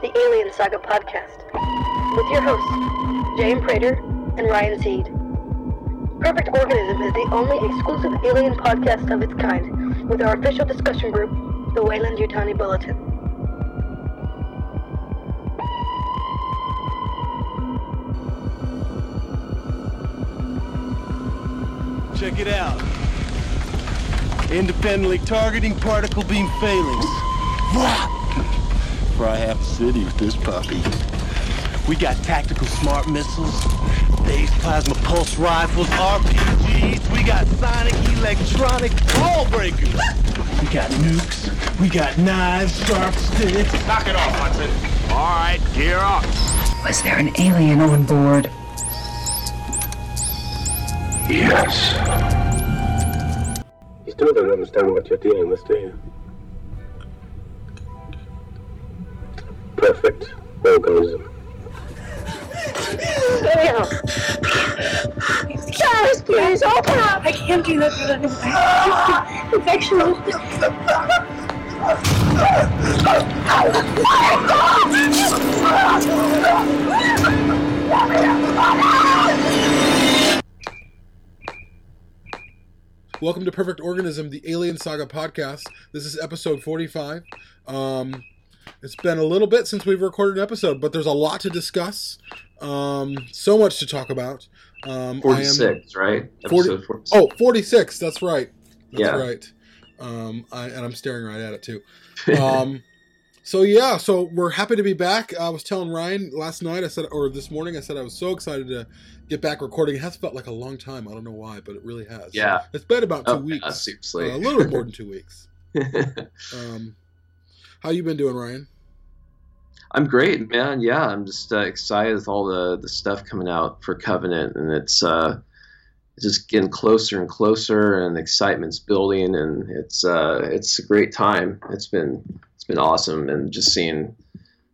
the Alien Saga podcast, with your hosts, James Prater and Ryan Seed. Perfect Organism is the only exclusive alien podcast of its kind, with our official discussion group, the Wayland Yutani Bulletin. Check it out. Independently targeting particle beam failings. Fry half a city with this puppy. We got tactical smart missiles, phased plasma pulse rifles, RPGs. We got sonic electronic ball breakers. We got nukes. We got knives, sharp sticks. Knock it off, Hudson. All right, gear up. Was there an alien on board? Yes. You still don't understand what you're dealing with, do you? Perfect organism. Guys, please open up! I can't do that for the infection. Welcome to Perfect Organism, the Alien Saga podcast. This is episode 45. Um, it's been a little bit since we've recorded an episode, but there's a lot to discuss. Um, so much to talk about. Um, I am- 46, right? 40 Episode 46. Oh, 46. That's right. That's Yeah. right. Um, I, and I'm staring right at it too. Um, so yeah, so we're happy to be back. I was telling Ryan last night. I said, or this morning, I said I was so excited to get back recording. It has felt like a long time. I don't know why, but it really has. Yeah. it's been about two Oh, weeks. yeah, seriously. Uh, a little bit more than two weeks. Um, how you been doing, Ryan? I'm great, man. Yeah, I'm just uh, excited with all the, the stuff coming out for Covenant, and it's uh, it's just getting closer and closer, and the excitement's building, and it's uh, it's a great time. It's been it's been awesome, and just seeing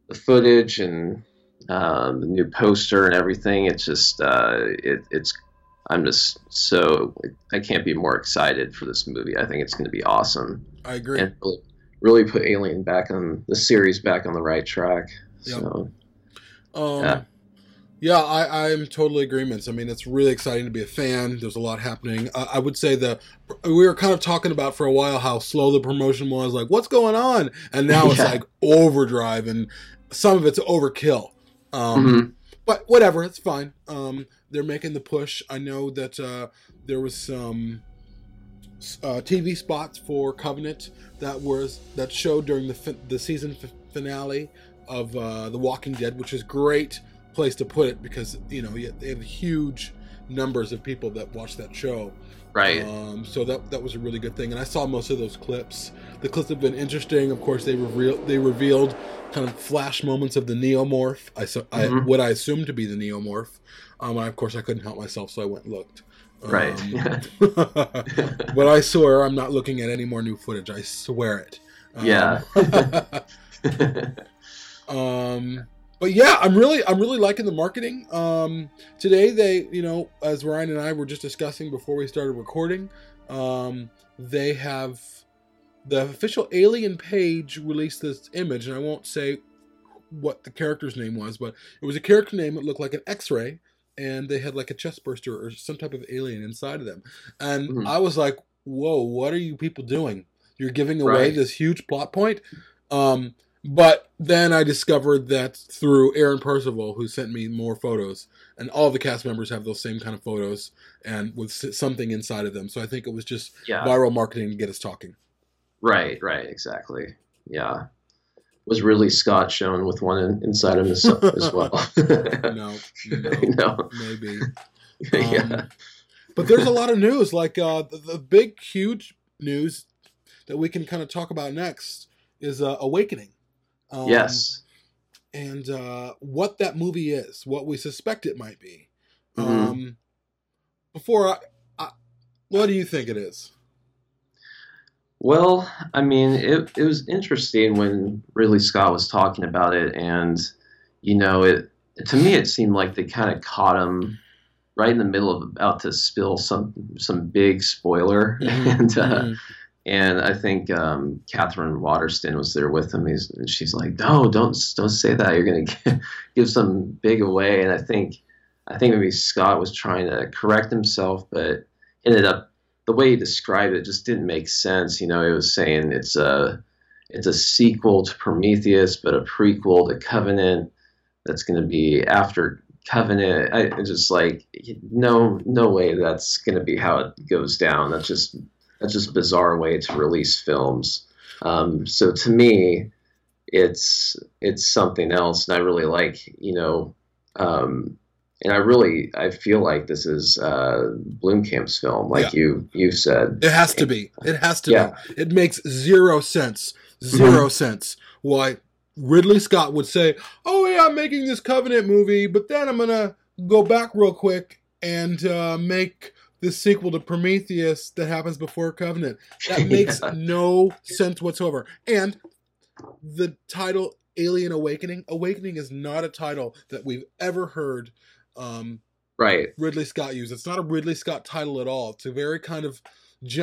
the footage and um, the new poster and everything. It's just uh, it, it's I'm just so I can't be more excited for this movie. I think it's going to be awesome. I agree. and really, really put Alien back on the series back on the right track. Yep. So Um, Yeah. yeah, I, I'm totally agreements. I mean, it's really exciting to be a fan. There's a lot happening. I, I would say the we were kind of talking about for a while how slow the promotion was. Like, what's going on? And now it's like overdrive, and some of it's overkill. Um, mhm. But whatever, it's fine. Um, they're making the push. I know that uh, there was some uh, TV spots for Covenant that was that showed during the the season f- finale of uh, The Walking Dead, which is great place to put it because you know they have huge numbers of people that watch that show. right. Um, so that that was a really good thing, and I saw most of those clips. The clips have been interesting. Of course, they revealed they revealed kind of flash moments of the neomorph. I, so, I Mhm. what I assumed to be the neomorph. Um, and of course, I couldn't help myself, so I went and looked. Right. Um, but I swear I'm not looking at any more new footage. I swear it. Um, Yeah. um, but yeah, I'm really, I'm really liking the marketing. Um, today they, you know, as Ryan and I were just discussing before we started recording, um, they have the official Alien page released this image, and I won't say what the character's name was, but it was a character name that looked like an X-ray, and they had like a chest burster or some type of alien inside of them, and Mhm. I was like, "Whoa, what are you people doing? You're giving away Right. this huge plot point." Um, but then I discovered that through Aaron Percival, who sent me more photos, and all the cast members have those same kind of photos and with something inside of them. So I think it was just yeah. viral marketing to get us talking. Right. Right. Exactly. Yeah. Was really Scott shown with one in, inside him as, as well? No, no, no. maybe. yeah. Um, But there's a lot of news, like uh, the, the big, huge news that we can kind of talk about next is uh, Awakening. Um, yes. and uh, what that movie is, what we suspect it might be. Mhm. Um, before I, I, what do you think it is? Well, I mean, it, it was interesting when Ridley Scott was talking about it, and you know, it to me it seemed like they kind of caught him right in the middle of about to spill some some big spoiler, Mhm, and uh, mhm. and I think um, Katherine Waterston was there with him. He's, and she's like, "No, don't don't say that. You're gonna give something big away." And I think I think maybe Scott was trying to correct himself, but ended up the way he described it just didn't make sense. You know, he was saying it's a it's a sequel to Prometheus, but a prequel to Covenant that's going to be after Covenant. I just like no no way that's going to be how it goes down. That's just that's just bizarre way to release films. Um, so to me, it's it's something else, and I really like you know. Um, and I really I feel like this is uh, Blomkamp's film, like Yeah. you you said. It has to be. It has to Yeah. be. It makes zero sense. 0 sense why Ridley Scott would say, "Oh yeah, I'm making this Covenant movie, but then I'm gonna go back real quick and uh, make The sequel to Prometheus that happens before Covenant." That makes Yeah. no sense whatsoever. And the title Alien Awakening, Awakening is not a title that we've ever heard um, Right. Ridley Scott used. It's not a Ridley Scott title at all. It's a very kind of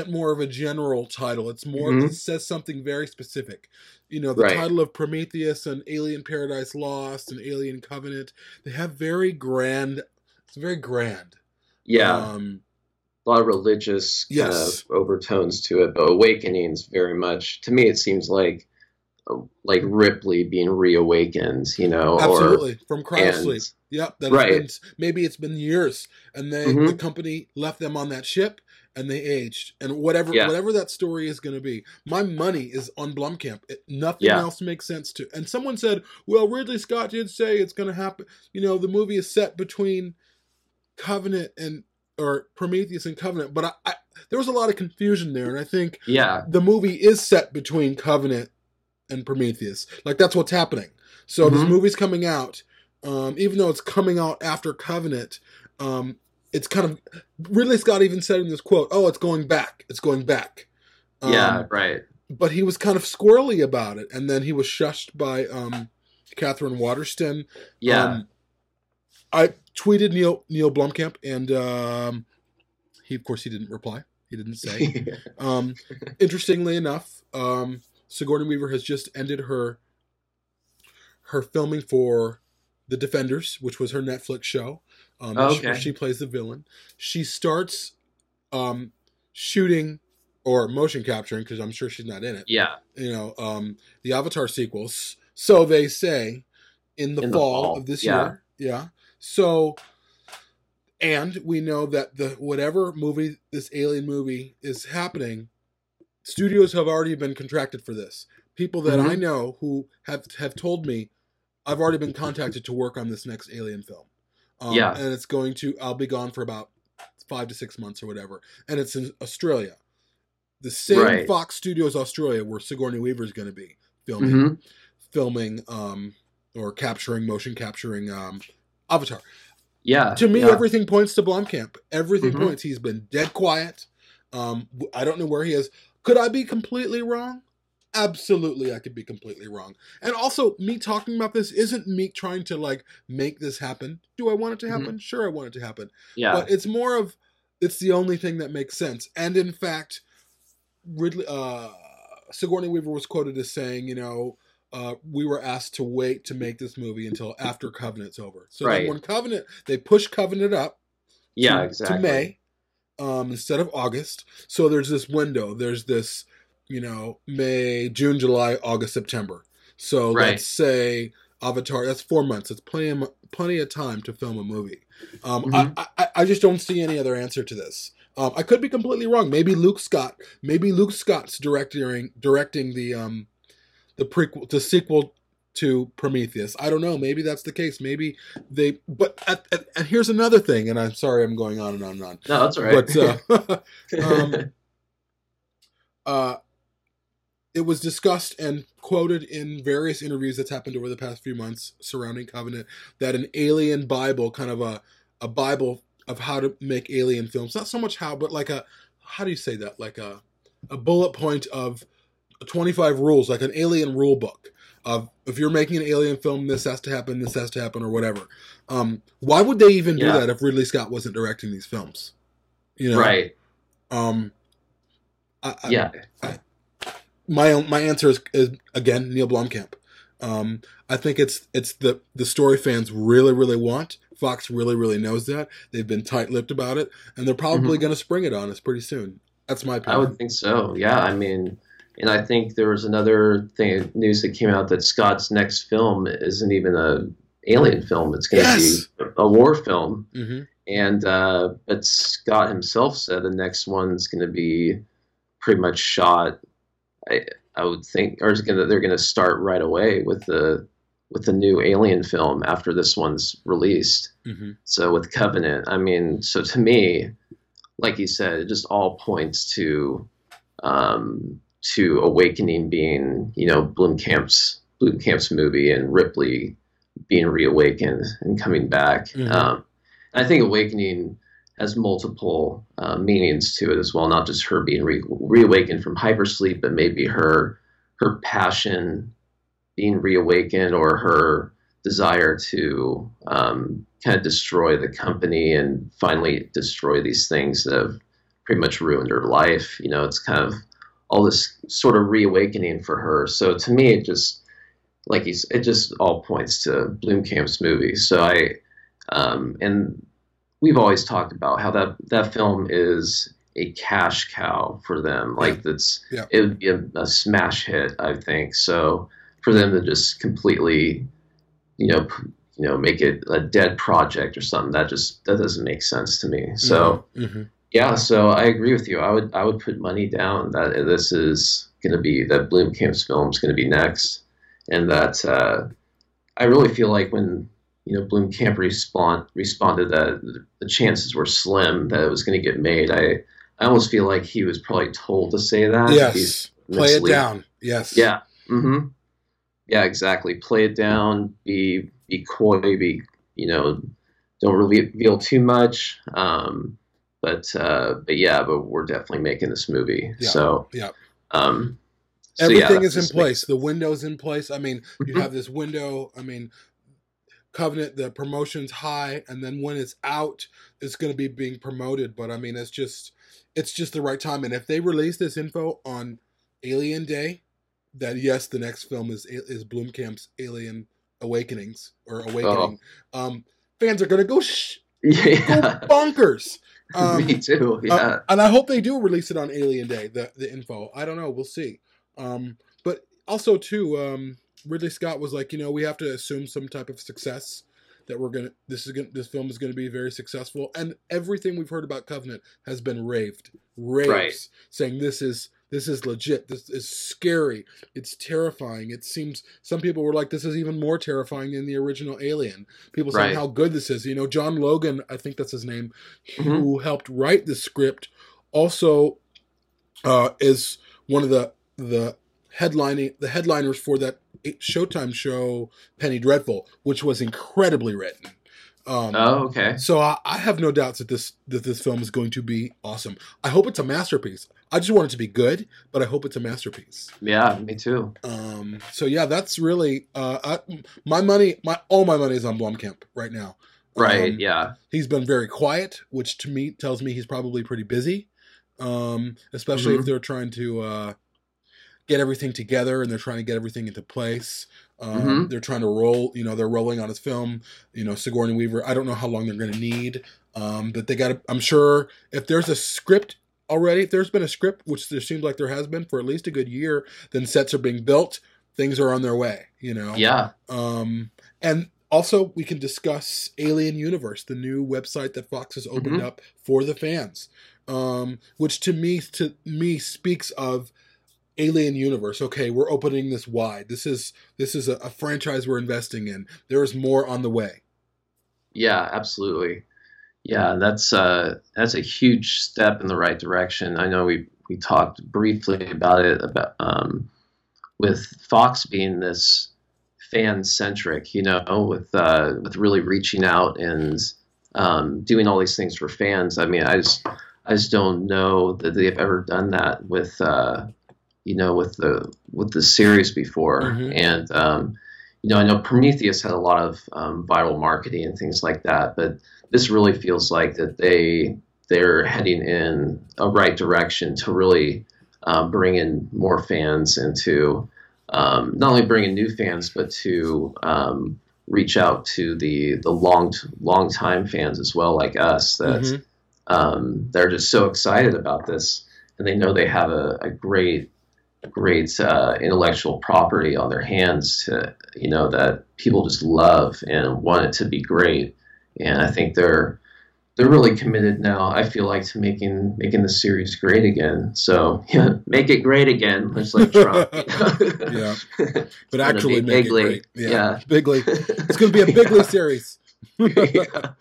more of a general title. It's more Mhm. it says something very specific. You know, the Right. title of Prometheus and Alien Paradise Lost and Alien Covenant, they have very grand it's very grand. Yeah. Um a lot of religious kind of overtones to it, but Awakenings very much to me it seems like like Ripley being reawakened, you know, absolutely from or cryosleep. and Yep, that Right. been, maybe it's been years, and they Mhm. the company left them on that ship, and they aged, and whatever Yeah. whatever that story is going to be, my money is on Blomkamp. It, nothing Yeah. else makes sense to. And someone said, "Well, Ridley Scott did say it's going to happen. You know, the movie is set between Covenant and or Prometheus and Covenant." But I, I there was a lot of confusion there, and I think yeah, the movie is set between Covenant and Prometheus. Like that's what's happening. So this Mhm. movie's coming out, um, even though it's coming out after Covenant. Um, it's kind of Ridley Scott even said in this quote, "Oh, it's going back. It's going back." Um, yeah, right. But he was kind of squirrely about it, and then he was shushed by um, Katherine Waterston. Yeah. Um, I tweeted Neil Neil Blomkamp, and um, he, of course, he didn't reply. He didn't say. Um, interestingly enough, um, Sigourney Weaver has just ended her her filming for The Defenders, which was her Netflix show. Um, Oh, where she plays the villain. She starts um, shooting or motion capturing because I'm sure she's not in it. yeah. You know, um, the Avatar sequels. So they say in the, In the fall, fall, of this yeah. year. Yeah. So and we know that the whatever movie this alien movie is happening studios have already been contracted for this people that i Mhm. know who have have told me i've already been contacted to work on this next alien film um, Yeah. and it's going to i'll be gone for about five to six months or whatever and it's in australia the same Right. fox studios australia where sigourney weaver is going to be filming hmm filming um or capturing motion capturing um avatar Yeah. to me, yeah. everything points to Blomkamp. Everything Mhm. points. He's been dead quiet. Um, I don't know where he is. Could I be completely wrong? Absolutely, I could be completely wrong. And also, me talking about this isn't me trying to like make this happen. Do I want it to Mhm. happen? Sure, I want it to happen. Yeah. But it's more of it's the only thing that makes sense. And in fact, Ridley uh, Sigourney Weaver was quoted as saying, you know, uh, we were asked to wait to make this movie until after Covenant's over. So Right. when Covenant, they push Covenant up yeah. to, exactly. to May um, instead of August. So there's this window. There's this, you know, May, June, July, August, September. So Right. let's say Avatar. That's four months. It's plenty of plenty of time to film a movie. Um, Mhm. I, I I just don't see any other answer to this. Um, I could be completely wrong. Maybe Luke Scott. Maybe Luke Scott's directing directing the um the prequel, the sequel to Prometheus. I don't know. Maybe that's the case. Maybe they. But at, at, and here's another thing. And I'm sorry, I'm going on and on and on. No, that's all right. But uh, um, uh, it was discussed and quoted in various interviews that's happened over the past few months surrounding Covenant that an alien Bible, kind of a a Bible of how to make alien films. Not so much how, but like a how do you say that? Like a a bullet point of 25 rules, like an alien rule book of if you're making an alien film, this has to happen, this has to happen, or whatever. Um, why would they even do that if Ridley Scott wasn't directing these films? You know, right. um, I, I, yeah, my my answer is, is again Neil Blomkamp. Um, I think it's it's the the story fans really really want. Fox really really knows that. They've been tight-lipped about it, and they're probably Mhm. going to spring it on us pretty soon. That's my opinion. I would think so. Yeah, I mean, and I think there was another thing news that came out that Scott's next film isn't even a alien film. It's going to Yes. be a war film. hmm And uh, but Scott himself said the next one's going to be pretty much shot. I I would think, or is gonna they're going to start right away with the with the new Alien film after this one's released. hmm So with Covenant, I mean, so to me, like you said, it just all points to um, to Awakening being, you know, Blomkamp's Blomkamp's movie and Ripley being reawakened and coming back. Mhm. Um, I think Awakening has multiple uh, meanings to it as well, not just her being re- reawakened from hypersleep, but maybe her her passion being reawakened or her desire to um, kind of destroy the company and finally destroy these things that have pretty much ruined her life. You know, it's kind of all this sort of reawakening for her. So to me, it just like he's it just all points to Blomkamp's movie. So I um, and we've always talked about how that that film is a cash cow for them. Like that's Yeah. it would be a, a smash hit, I think. So for them to just completely, you know, p- you know, make it a dead project or something that just that doesn't make sense to me. So hmm yeah, so I agree with you. I would I would put money down that this is going to be that Blomkamp's film is going to be next, and that uh, I really feel like when you know Blomkamp respond responded that the chances were slim that it was going to get made. I I almost feel like he was probably told to say that. Yes, He's play it down. Yes. Yeah. Mm-hmm. Yeah, exactly. Play it down. Be be coy. Be you know, don't reveal too much. Um, but uh, but yeah, but we're definitely making this movie. Yeah, So yeah. Um, so yeah, Everything that is in place. The window's in place. I mean, you Mhm. have this window. I mean, Covenant, the promotion's high, and then when it's out, it's going to be being promoted. But I mean, it's just, it's just the right time. And if they release this info on Alien Day, that yes, the next film is is Blomkamp's Alien Awakenings or Awakening. Um, fans are going to go go yeah, bonkers. Um, me too. Yeah, uh, and I hope they do release it on Alien Day. The the info. I don't know. We'll see. Um, but also too, um, Ridley Scott was like, you know, we have to assume some type of success that we're gonna. This is gonna. This film is gonna be very successful. And everything we've heard about Covenant has been raved, raves, Right. saying this is this is legit. This is scary. It's terrifying. It seems some people were like, this is even more terrifying than the original Alien. People saying Right. how good this is. You know, John Logan, I think that's his name, Mhm. who helped write the script, also uh, is one of the the headlining the headliners for that Showtime show Penny Dreadful, which was incredibly written. Um, Oh, okay. so I, I have no doubts that this that this film is going to be awesome. I hope it's a masterpiece. I just want it to be good, but I hope it's a masterpiece. Yeah, me too. Um, so yeah, that's really uh, I, my money. My all my money is on Blomkamp right now. Right. Um, yeah. He's been very quiet, which to me tells me he's probably pretty busy. Um, especially if Mhm. they're trying to uh, get everything together and they're trying to get everything into place. Um, Mhm. They're trying to roll, you know, they're rolling on his film. You know, Sigourney Weaver. I don't know how long they're going to need, um, but they got. to I'm sure if there's a script already, if there's been a script, which there seems like there has been for at least a good year, then sets are being built. Things are on their way. You know. Yeah. Um, and also, we can discuss Alien Universe, the new website that Fox has opened Mhm. up for the fans, um, which to me to me speaks of Alien Universe. Okay, we're opening this wide. This is this is a, a franchise we're investing in. There is more on the way. Yeah, absolutely. Yeah, that's uh that's a huge step in the right direction. I know we we talked briefly about it about um with Fox being this fan centric, you know, with uh with really reaching out and um doing all these things for fans. I mean, I just I just don't know that they've ever done that with uh you know with the with the series before. Mhm. And um you know, I know Prometheus had a lot of um, viral marketing and things like that, but this really feels like that they they're heading in a right direction to really um, bring in more fans and to um, not only bring in new fans, but to um, reach out to the the long long time fans as well, like us that Mhm. um, they're just so excited about this, and they know they have a, a great great uh, intellectual property on their hands to you know that people just love and want it to be great, and I think they're they're really committed now. I feel like to making making the series great again. So yeah, make it great again, just like Trump. Yeah. But actually, make bigly. it great. Yeah, Yeah. bigly. It's going to be a bigly series. yeah.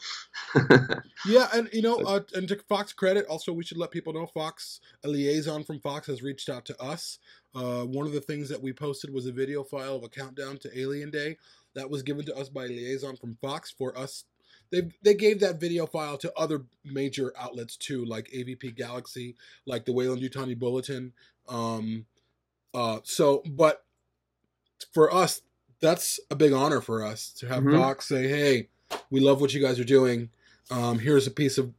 Yeah, and you know, uh, and to Fox credit, also we should let people know Fox, a liaison from Fox, has reached out to us. Uh, one of the things that we posted was a video file of a countdown to Alien Day that was given to us by a liaison from Fox for us. They they gave that video file to other major outlets too, like AVP Galaxy, like the Wayland Yutani Bulletin. Um, uh, so, but for us, that's a big honor for us to have Mhm. Fox say, "Hey, we love what you guys are doing." Um, here's a piece of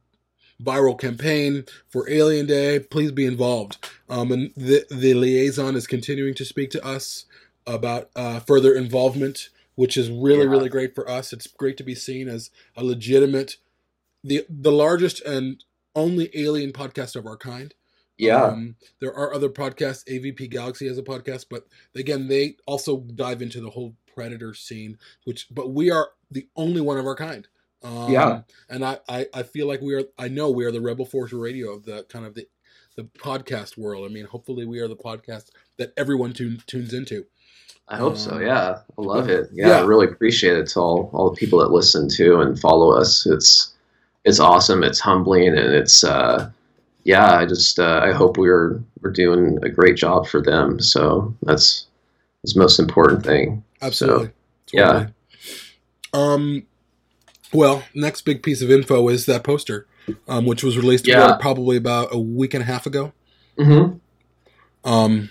viral campaign for Alien Day. Please be involved. Um, and the the liaison is continuing to speak to us about uh, further involvement, which is really Yeah. really great for us. It's great to be seen as a legitimate, the the largest and only alien podcast of our kind. Yeah. Um, there are other podcasts. AVP Galaxy has a podcast, but again, they also dive into the whole predator scene. Which, but we are the only one of our kind. Um, Yeah. and I, I, I feel like we are. I know we are the Rebel Force Radio of the kind of the the podcast world. I mean, hopefully, we are the podcast that everyone tune, tunes into. I hope so. Um, Yeah, I love it. Yeah, yeah. I really appreciate it to all all the people that listen to and follow us. It's it's awesome. It's humbling, and it's uh, yeah. I just uh, I hope we're we're doing a great job for them. So that's that's the most important thing. Absolutely. yeah. Totally. Um. Well, next big piece of info is that poster, um, which was released Yeah. probably about a week and a half ago. hmm Um.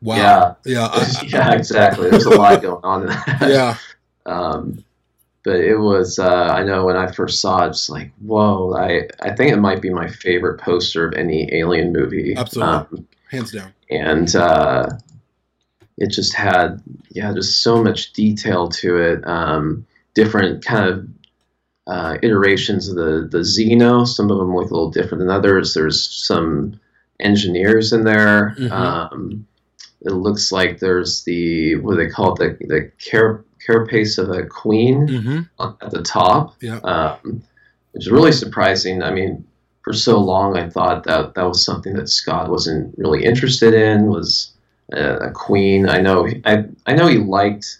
Wow. Yeah. Yeah. I- yeah, exactly. There's a lot going on in that. yeah. Um, but it was, uh, I know when I first saw it, it's like, whoa, I, I think it might be my favorite poster of any alien movie. Absolutely. Um, Hands down. and uh, it just had, yeah, just so much detail to it. Um, different kind of uh, iterations of the, the Xeno. Some of them look a little different than others. There's some engineers in there. Mhm. Um, it looks like there's the, what do they call it? The, the care, carapace of a queen Mm-hmm. at the top, Yeah. um, which is really surprising. I mean, for so long, I thought that that was something that Scott wasn't really interested in. Was a, a queen. I know. I I know he liked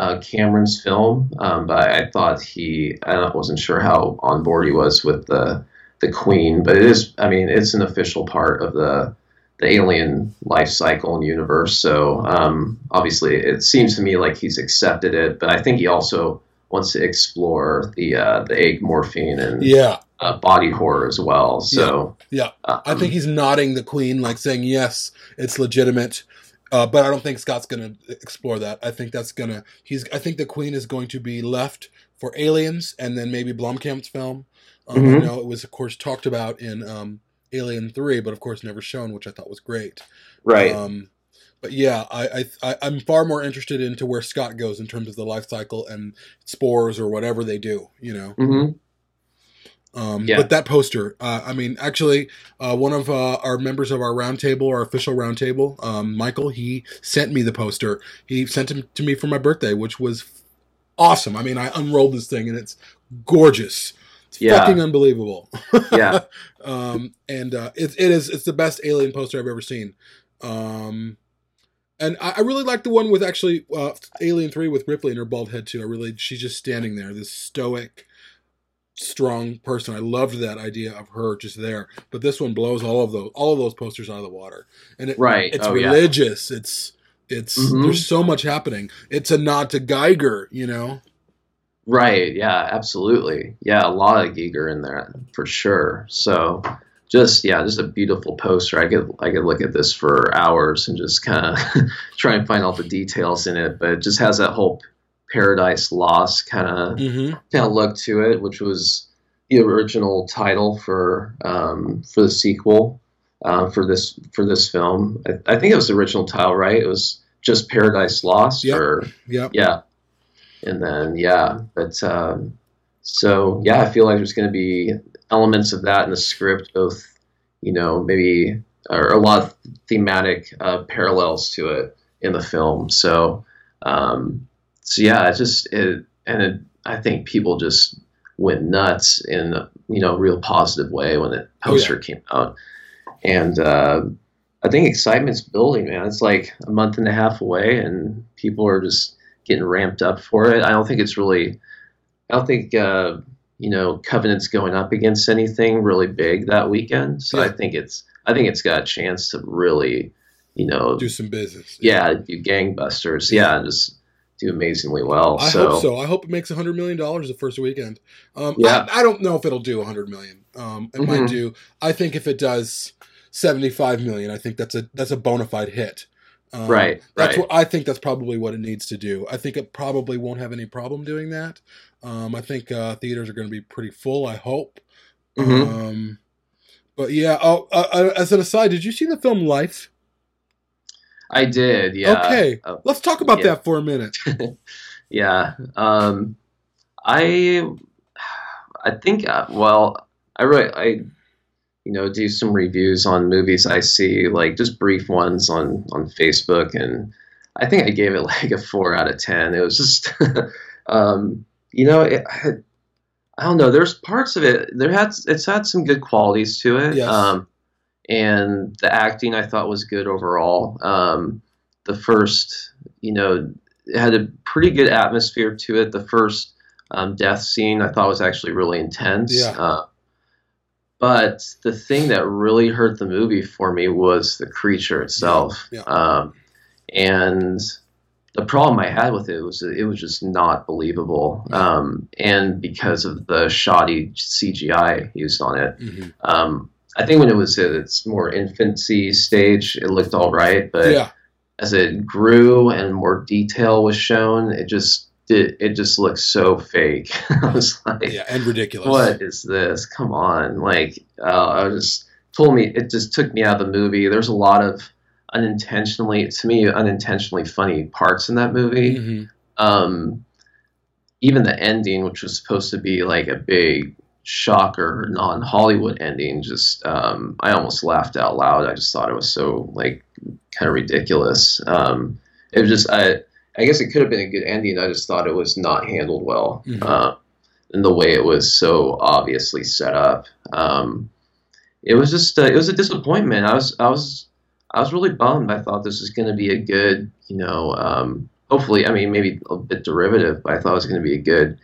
uh, Cameron's film, um, but I, thought he. I wasn't sure how on board he was with the the queen. But it is. I mean, it's an official part of the the alien life cycle and universe. So um, obviously, it seems to me like he's accepted it. But I think he also wants to explore the uh, the egg morphing and Yeah. uh, body horror as well. So Yeah. um, I think he's nodding the queen, like saying, yes, it's legitimate. Uh, but I don't think Scott's going to explore that. I think that's going to, he's, I think the queen is going to be left for aliens and then maybe Blomkamp's film. Um, I Mhm. know it was, of course, talked about in um, Alien 3, but of course never shown, which I thought was great. right. Um, but yeah, I, I, I I'm far more interested into where Scott goes in terms of the life cycle and spores or whatever they do. You know. hmm Um, Yeah. But that poster, uh, I mean, actually, uh, one of uh, our members of our roundtable, our official roundtable, um, Michael, he sent me the poster. He sent it to me for my birthday, which was awesome. I mean, I unrolled this thing and it's gorgeous. It's Yeah. fucking unbelievable. Yeah. um, and uh, it, it is it's the best alien poster I've ever seen. Um, and I, I really like the one with actually uh, Alien Three with Ripley and her bald head too. I really she's just standing there, this stoic, strong person. I loved that idea of her just there. But this one blows all of those all of those posters out of the water. And it, Right. it's Oh, yeah. religious. It's it's Mhm. there's so much happening. It's a nod to Giger, you know. Right. Yeah. Absolutely. Yeah. A lot of Giger in there for sure. So just yeah, just a beautiful poster. I could I could look at this for hours and just kind of try and find all the details in it. But it just has that whole Paradise Lost kind of Mm-hmm. kind of look to it, which was the original title for um, for the sequel. um, for this for this film. I, I think it was the original title, right? It was just Paradise Lost, Yep. or Yep. yeah, and then yeah, but um, so yeah, I feel like there's going to be elements of that in the script, both you know maybe or a lot of thematic uh, parallels to it in the film. So um, so yeah, it's just it, and it, I think people just went nuts in a you know real positive way when the Oh, yeah. poster came out, and uh, I think excitement's building, man. It's like a month and a half away, and people are just getting ramped up for it. I don't think it's really, I don't think uh, you know Covenant's going up against anything really big that weekend. So I think it's, I think it's got a chance to really, you know, Do some business. yeah, do gangbusters. Yeah, and just do amazingly well. I so, hope so. I hope it makes hundred million dollars the first weekend. Um, Yeah. I, I don't know if it'll do hundred million. Um, it might Mhm. do. I think if it does seventy-five million, I think that's a that's a bona fide hit. Um, Right, That's right. what I think. That's probably what it needs to do. I think it probably won't have any problem doing that. Um, I think uh, theaters are going to be pretty full. I hope. Mhm. Um, but yeah. Oh, uh, uh, as an aside, did you see the film Life? I did. Yeah. Okay, Uh, let's talk about yeah. that for a minute. yeah. Um, I, I think. Uh, well, I really, I, you know, do some reviews on movies I see, like just brief ones on on Facebook, and I think I gave it like a four out of ten. It was just, um, you know, it, I, I don't know. There's parts of it. There had it's had some good qualities to it. Yes. Um, and the acting I thought was good overall. Um, the first, you know, it had a pretty good atmosphere to it. The first um, death scene I thought was actually really intense. Yeah. Uh, but the thing that really hurt the movie for me was the creature itself. Yeah, Um, and the problem I had with it was it was just not believable. Um, and because of the shoddy CGI used on it. Mhm. Um, I think when it was at its more infancy stage, it looked all right, but Yeah, as it grew and more detail was shown, it just did, it just looked so fake. I was like, yeah, and ridiculous. what is this? Come on. Like, uh, I was just told me, it just took me out of the movie. There's a lot of unintentionally, to me, unintentionally funny parts in that movie. Mhm. Um, even the ending, which was supposed to be like a big shocker, non Hollywood ending, just, um, I almost laughed out loud. I just thought it was so, like, kind of ridiculous. Um, it was just, I, I guess it could have been a good ending. I just thought it was not handled well. Mhm. Uh, in the way it was so obviously set up. Um, it was just uh, it was a disappointment. I was I was I was really bummed. I thought this was going to be a good, you know, um, hopefully, I mean, maybe a bit derivative, but I thought it was going to be a good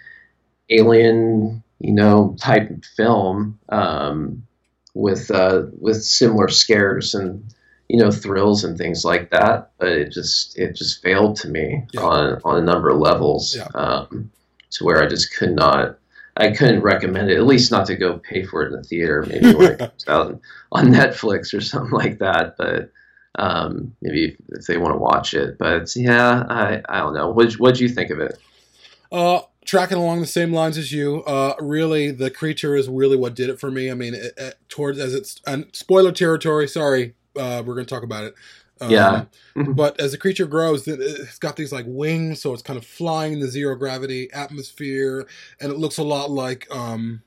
alien, you know, type film um, with uh, with similar scares and you know thrills and things like that. But it just it just failed to me Yeah. on on a number of levels. Yeah. Um, to where I just could not. I couldn't recommend it, at least not to go pay for it in the theater. Maybe when it comes out on Netflix or something like that. But um, maybe if they want to watch it. But yeah, I, I don't know. What what do you think of it? Uh, tracking along the same lines as you. Uh, really, the creature is really what did it for me. I mean, it, it, towards as it's and spoiler territory. Sorry, uh, we're going to talk about it. Um, Yeah. but as the creature grows, it- it's got these like wings, so it's kind of flying in the zero gravity atmosphere, and it looks a lot like um,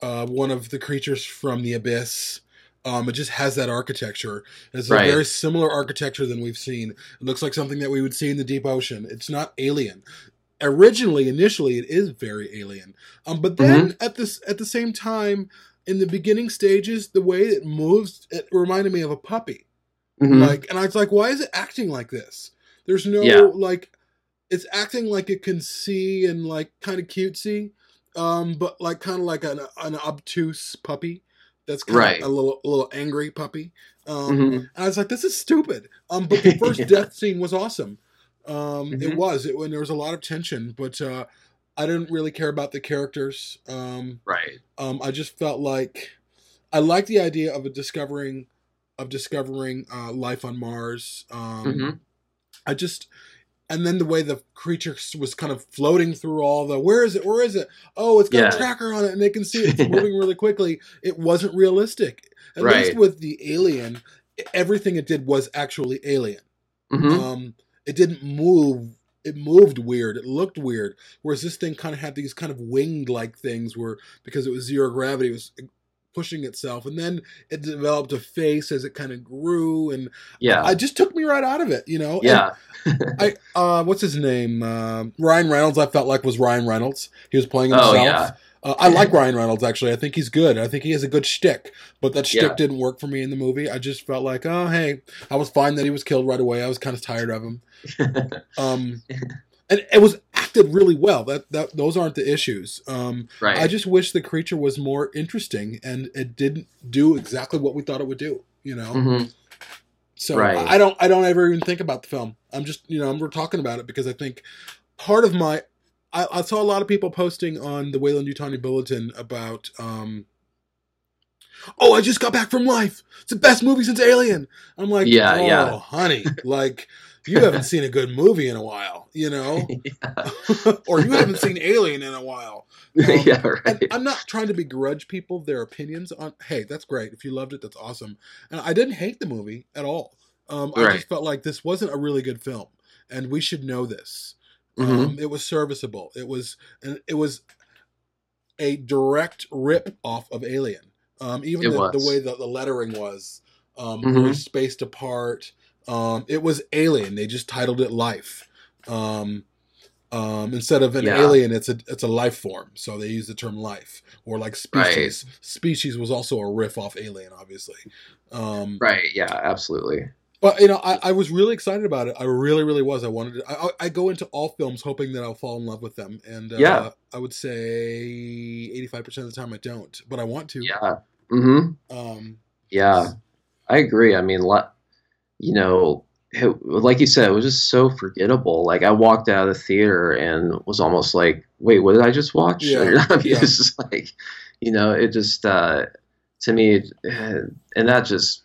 uh, one of the creatures from the abyss. Um, it just has that architecture. It's a very similar architecture than we've seen. It looks like something that we would see in the deep ocean. It's not alien. Originally, initially, it is very alien. Um, but then at this at the same time, in the beginning stages, the way it moves, it reminded me of a puppy. Mhm. Like, and I was like, why is it acting like this? There's no Yeah. like, it's acting like it can see and like kind of cutesy, um, but like kind of like an an obtuse puppy. That's kind Right. of a little a little angry puppy. Um, Mhm. and I was like, this is stupid. Um, but the first Yeah. death scene was awesome. Um, It Mhm. was it, when there was a lot of tension, but uh, I didn't really care about the characters. Um, right. um, I just felt like I liked the idea of a discovering of discovering uh, life on Mars. Um, Mhm. I just and then the way the creature was kind of floating through all the where is it where is it oh it's got Yeah. a tracker on it and they can see it it's moving really quickly it wasn't realistic At Right. least with the Alien, everything it did was actually Alien. hmm Um, it didn't move. It moved weird. It looked weird. Whereas this thing kind of had these kind of winged like things, where because it was zero gravity, it was pushing itself, and then it developed a face as it kind of grew, and yeah, I just took me right out of it. You know. Yeah, I uh, what's his name? Uh, Ryan Reynolds. I felt like was Ryan Reynolds. He was playing himself. Oh, yeah. Uh, I like Ryan Reynolds actually. I think he's good. I think he has a good shtick, but that shtick Yeah. didn't work for me in the movie. I just felt like, oh hey, I was fine that he was killed right away. I was kind of tired of him. Um, and it was acted really well. That that those aren't the issues. Um, right. I just wish the creature was more interesting, and it didn't do exactly what we thought it would do. You know. hmm So Right. I don't I don't ever even think about the film. I'm just you know we're talking about it because I think part of my I, I saw a lot of people posting on the Wayland Yutani Bulletin about um oh I just got back from life. It's the best movie since Alien. I'm like Yeah, oh yeah. honey like you haven't seen a good movie in a while you know or you haven't seen Alien in a while. Um, yeah, right. I'm not trying to begrudge people their opinions on. Hey, that's great. If you loved it, that's awesome. And I didn't hate the movie at all. Um, I Right. just felt like this wasn't a really good film, and we should know this. Mhm. Um, it was serviceable. It was, and it was a direct rip off of Alien. Um, even the, the way that the lettering was, um, Mhm. very spaced apart. Um, it was Alien. They just titled it Life. Um, um, instead of an Yeah. alien, it's a it's a life form. So they use the term life or like species. Species was also a riff off Alien, obviously. Um, Right. Yeah. Absolutely. But you know, I, I was really excited about it. I really, really was. I wanted to. I, I go into all films hoping that I'll fall in love with them, and uh, Yeah. I would say eighty-five percent of the time I don't, but I want to. Yeah. hmm Um, Yeah. I agree. I mean, you know, it, like you said, it was just so forgettable. Like I walked out of the theater and was almost like, "Wait, what did I just watch?" Yeah, I mean, yeah. it's just like, you know, it just uh, to me, and that just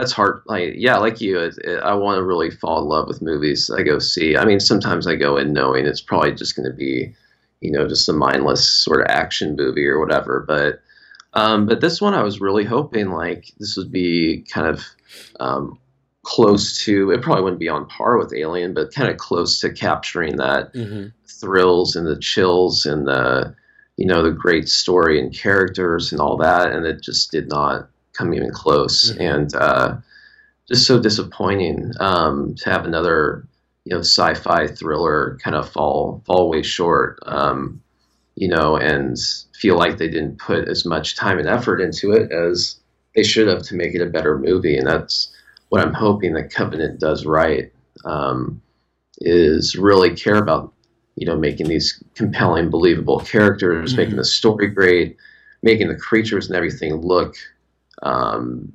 that's hard. Like, yeah, like you, it, it, I want to really fall in love with movies. I go see. I mean, sometimes I go in knowing it's probably just going to be, you know, just a mindless sort of action movie or whatever. But, um, but this one, I was really hoping like this would be kind of um, close to. It probably wouldn't be on par with Alien, but kind of close to capturing that thrills and the chills and the you know the great story and characters and all that and it just did not come even close Mhm. and uh, just so disappointing um, to have another you know sci-fi thriller kind of fall fall way short um, you know and feel like they didn't put as much time and effort into it as they should have to make it a better movie and that's what i'm hoping that covenant does right um, is really care about you know making these compelling believable characters Mhm. making the story great making the creatures and everything look um,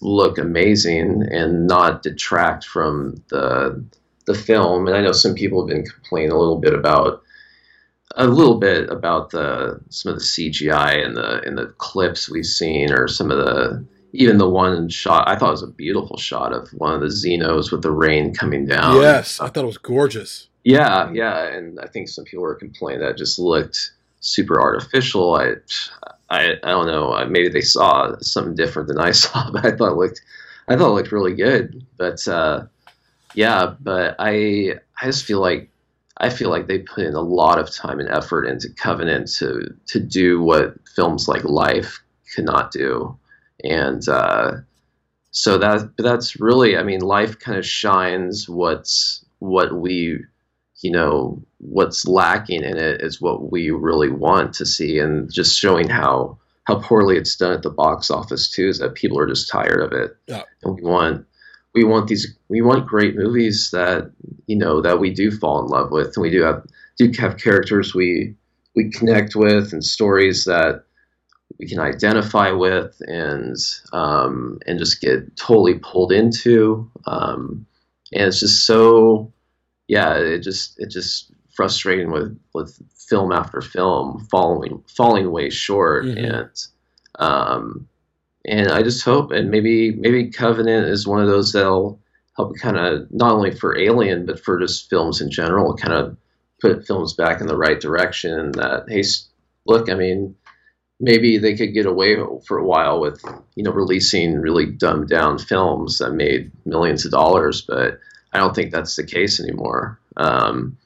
look amazing and not detract from the the film and i know some people have been complaining a little bit about a little bit about the some of the cgi and the in the clips we've seen or some of the even the one shot i thought it was a beautiful shot of one of the xenos with the rain coming down yes, I thought it was gorgeous. yeah, yeah, and I think some people were complaining that it just looked super artificial. I, I, I don't know. uh, Maybe they saw something different than I saw, but I thought it looked, I thought it looked really good. But uh, yeah, but I, I just feel like, I feel like they put in a lot of time and effort into Covenant to to do what films like Life could not do, and uh, so that that's really, I mean, Life kind of shines what's what we you know what's lacking in it is what we really want to see and just showing how how poorly it's done at the box office too is that people are just tired of it Yeah. and we want we want these we want great movies that you know that we do fall in love with and we do have do have characters we we connect with and stories that we can identify with and um, and just get totally pulled into um, and it's just so yeah it just it just frustrating with with film after film falling falling way short Mhm. and um and I just hope and maybe maybe Covenant is one of those that'll help kind of not only for Alien but for just films in general kind of put films back in the right direction that hey look I mean maybe they could get away for a while with you know releasing really dumbed down films that made millions of dollars, but I don't think that's the case anymore. Um,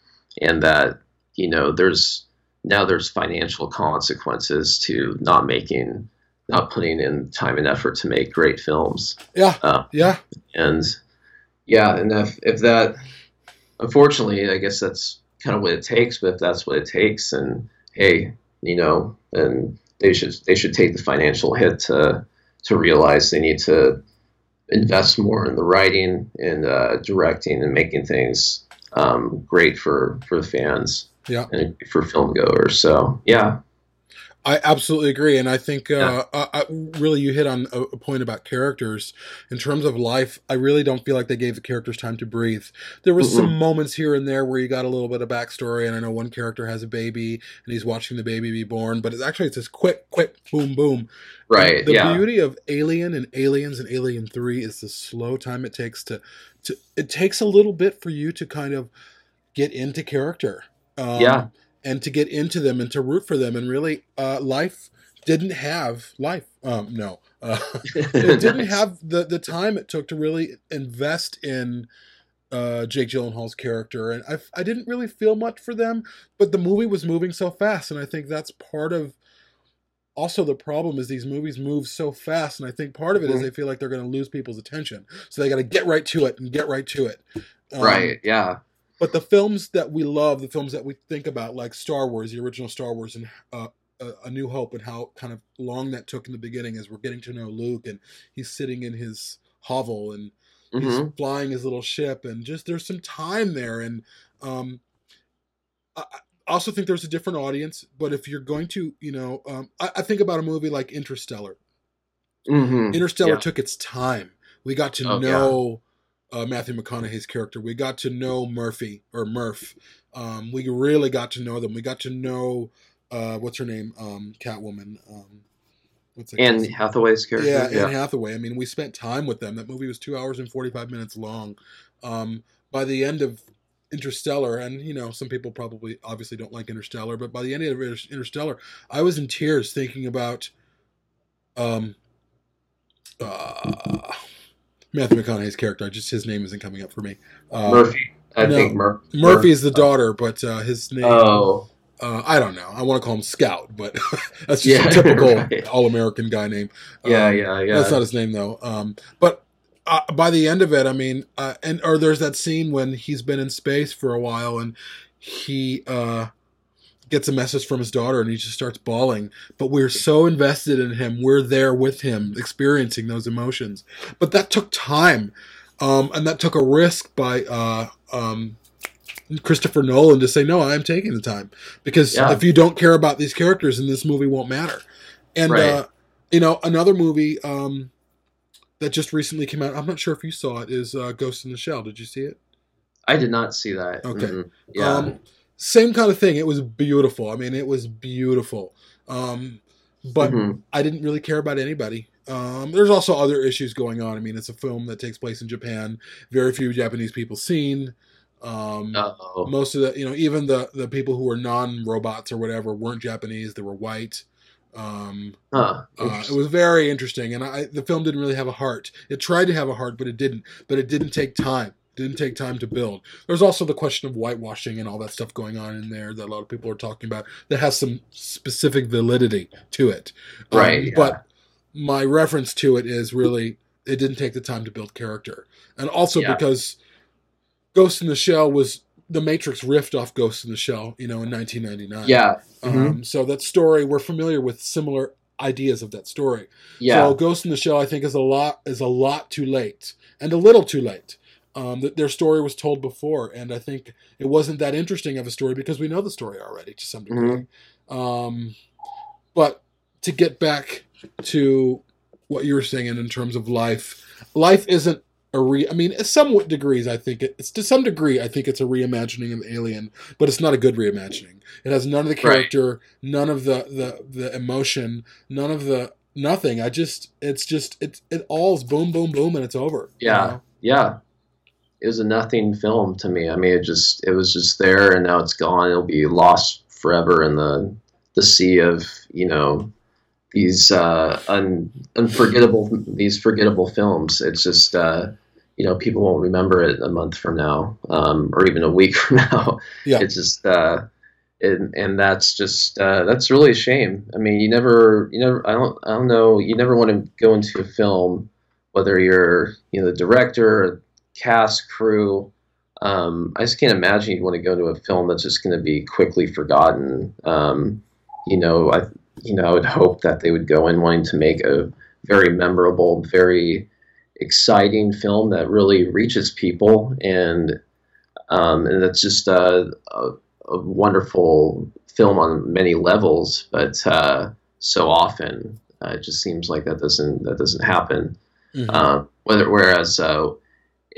and that you know there's now there's financial consequences to not making not putting in time and effort to make great films. Yeah, Uh, yeah, and yeah, and if if that, unfortunately, I guess that's kind of what it takes. But if that's what it takes, and hey, you know, and they should they should take the financial hit to to realize they need to invest more in the writing and uh, directing and making things um, great for for the fans yeah. and for film goers. So yeah, I absolutely agree, and I think uh, Yeah. uh, uh, really you hit on a, a point about characters in terms of life. I really don't feel like they gave the characters time to breathe. There was some moments here and there where you got a little bit of backstory, and I know one character has a baby and he's watching the baby be born, but it's actually it's this quick, quick, boom, boom. right, The yeah, beauty of Alien and Aliens and Alien Three is the slow time it takes to to. It takes a little bit for you to kind of get into character. Um, Yeah. And to get into them and to root for them, and really, uh, life didn't have life. Um, no, uh, it didn't have the the time it took to really invest in uh, Jake Gyllenhaal's character, and I I didn't really feel much for them. But the movie was moving so fast, and I think that's part of also the problem is these movies move so fast, and I think part of it is Mhm. they feel like they're going to lose people's attention, so they got to get right to it and get right to it. Um, right, yeah, But the films that we love, the films that we think about, like Star Wars, the original Star Wars, and uh, A A New Hope, and how kind of long that took in the beginning as we're getting to know Luke, and he's sitting in his hovel and he's flying his little ship, and just there's some time there, and um, I also think there's a different audience. But if you're going to, you know, um, I, I think about a movie like Interstellar. hmm Interstellar Yeah. took its time. We got to Oh, know uh, Matthew McConaughey's character. We got to know Murphy or Murph. Um, we really got to know them. We got to know uh, what's her name, um, Catwoman. Um, what's that Anne Hathaway's character, yeah, yeah, Anne Hathaway. I mean, we spent time with them. That movie was two hours and forty five minutes long. Um, by the end of Interstellar, and you know, some people probably obviously don't like Interstellar, but by the end of Interstellar, I was in tears thinking about um, uh, Matthew McConaughey's character. Just his name isn't coming up for me. Uh, Murphy. I no, think Mur- Murphy is the daughter, but uh, his name. Oh, Uh, I don't know. I want to call him Scout, but that's just Yeah, a typical right. all-American guy name. yeah, Um, yeah, yeah. That's not his name though. Um, but uh, by the end of it, I mean, uh, and or there's that scene when he's been in space for a while and he uh, gets a message from his daughter and he just starts bawling. But we're so invested in him, we're there with him, experiencing those emotions. But that took time, um, and that took a risk by. Uh, um, Christopher Nolan to say no, I'm taking the time because Yeah. if you don't care about these characters, then this movie won't matter. And Right. uh, you know, another movie um, that just recently came out. I'm not sure if you saw it. Is uh, Ghost in the Shell? Did you see it? I did not see that. Okay. Mhm. Yeah. Same kind of thing. It was beautiful. I mean, it was beautiful. Um, but Mhm. I didn't really care about anybody. Um, there's also other issues going on. I mean, it's a film that takes place in Japan. Very few Japanese people seen. Um, most of the, you know, even the the people who were non-robots or whatever weren't Japanese. They were white. Um, Huh. uh, it was very interesting, and I, the film didn't really have a heart. It tried to have a heart, but it didn't. But it didn't take time. Didn't take time to build. There's also the question of whitewashing and all that stuff going on in there that a lot of people are talking about. That has some specific validity to it, Um, Right, yeah. But my reference to it is really it didn't take the time to build character, and also Yeah. because Ghost in the Shell was the Matrix riffed off Ghost in the Shell, you know, in 1999. yeah. Mhm. Um, so that story, we're familiar with similar ideas of that story. Yeah. So Ghost in the Shell, I think, is a lot is a lot too late and a little too late. Um, that their story was told before, and I think it wasn't that interesting of a story because we know the story already to some degree. Um, but to get back to what you were saying in terms of life, life isn't a re. I mean, somewhat degrees. I think it, it's to some degree. I think it's a reimagining of Alien, but it's not a good reimagining. It has none of the Right. character, none of the the the emotion, none of the nothing. I just it's just it it all's boom boom boom and it's over. you Yeah. know? yeah. It was a nothing film to me. I mean, it just it was just there, and now it's gone. It'll be lost forever in the the sea of you know these uh, un, unforgettable these forgettable films. It's just uh, you know people won't remember it a month from now um, or even a week from now. Yeah. It's just uh, and and that's just uh, that's really a shame. I mean, you never you never I don't I don't know you never want to go into a film whether you're you know the director, cast, crew. Um, I just can't imagine you'd want to go to a film that's just going to be quickly forgotten. Um, you know, I you know I would hope that they would go in wanting to make a very memorable, very exciting film that really reaches people and um, and that's just a, a, a wonderful film on many levels. But uh, so often uh, it just seems like that doesn't that doesn't happen. Mhm. Uh, whether whereas uh,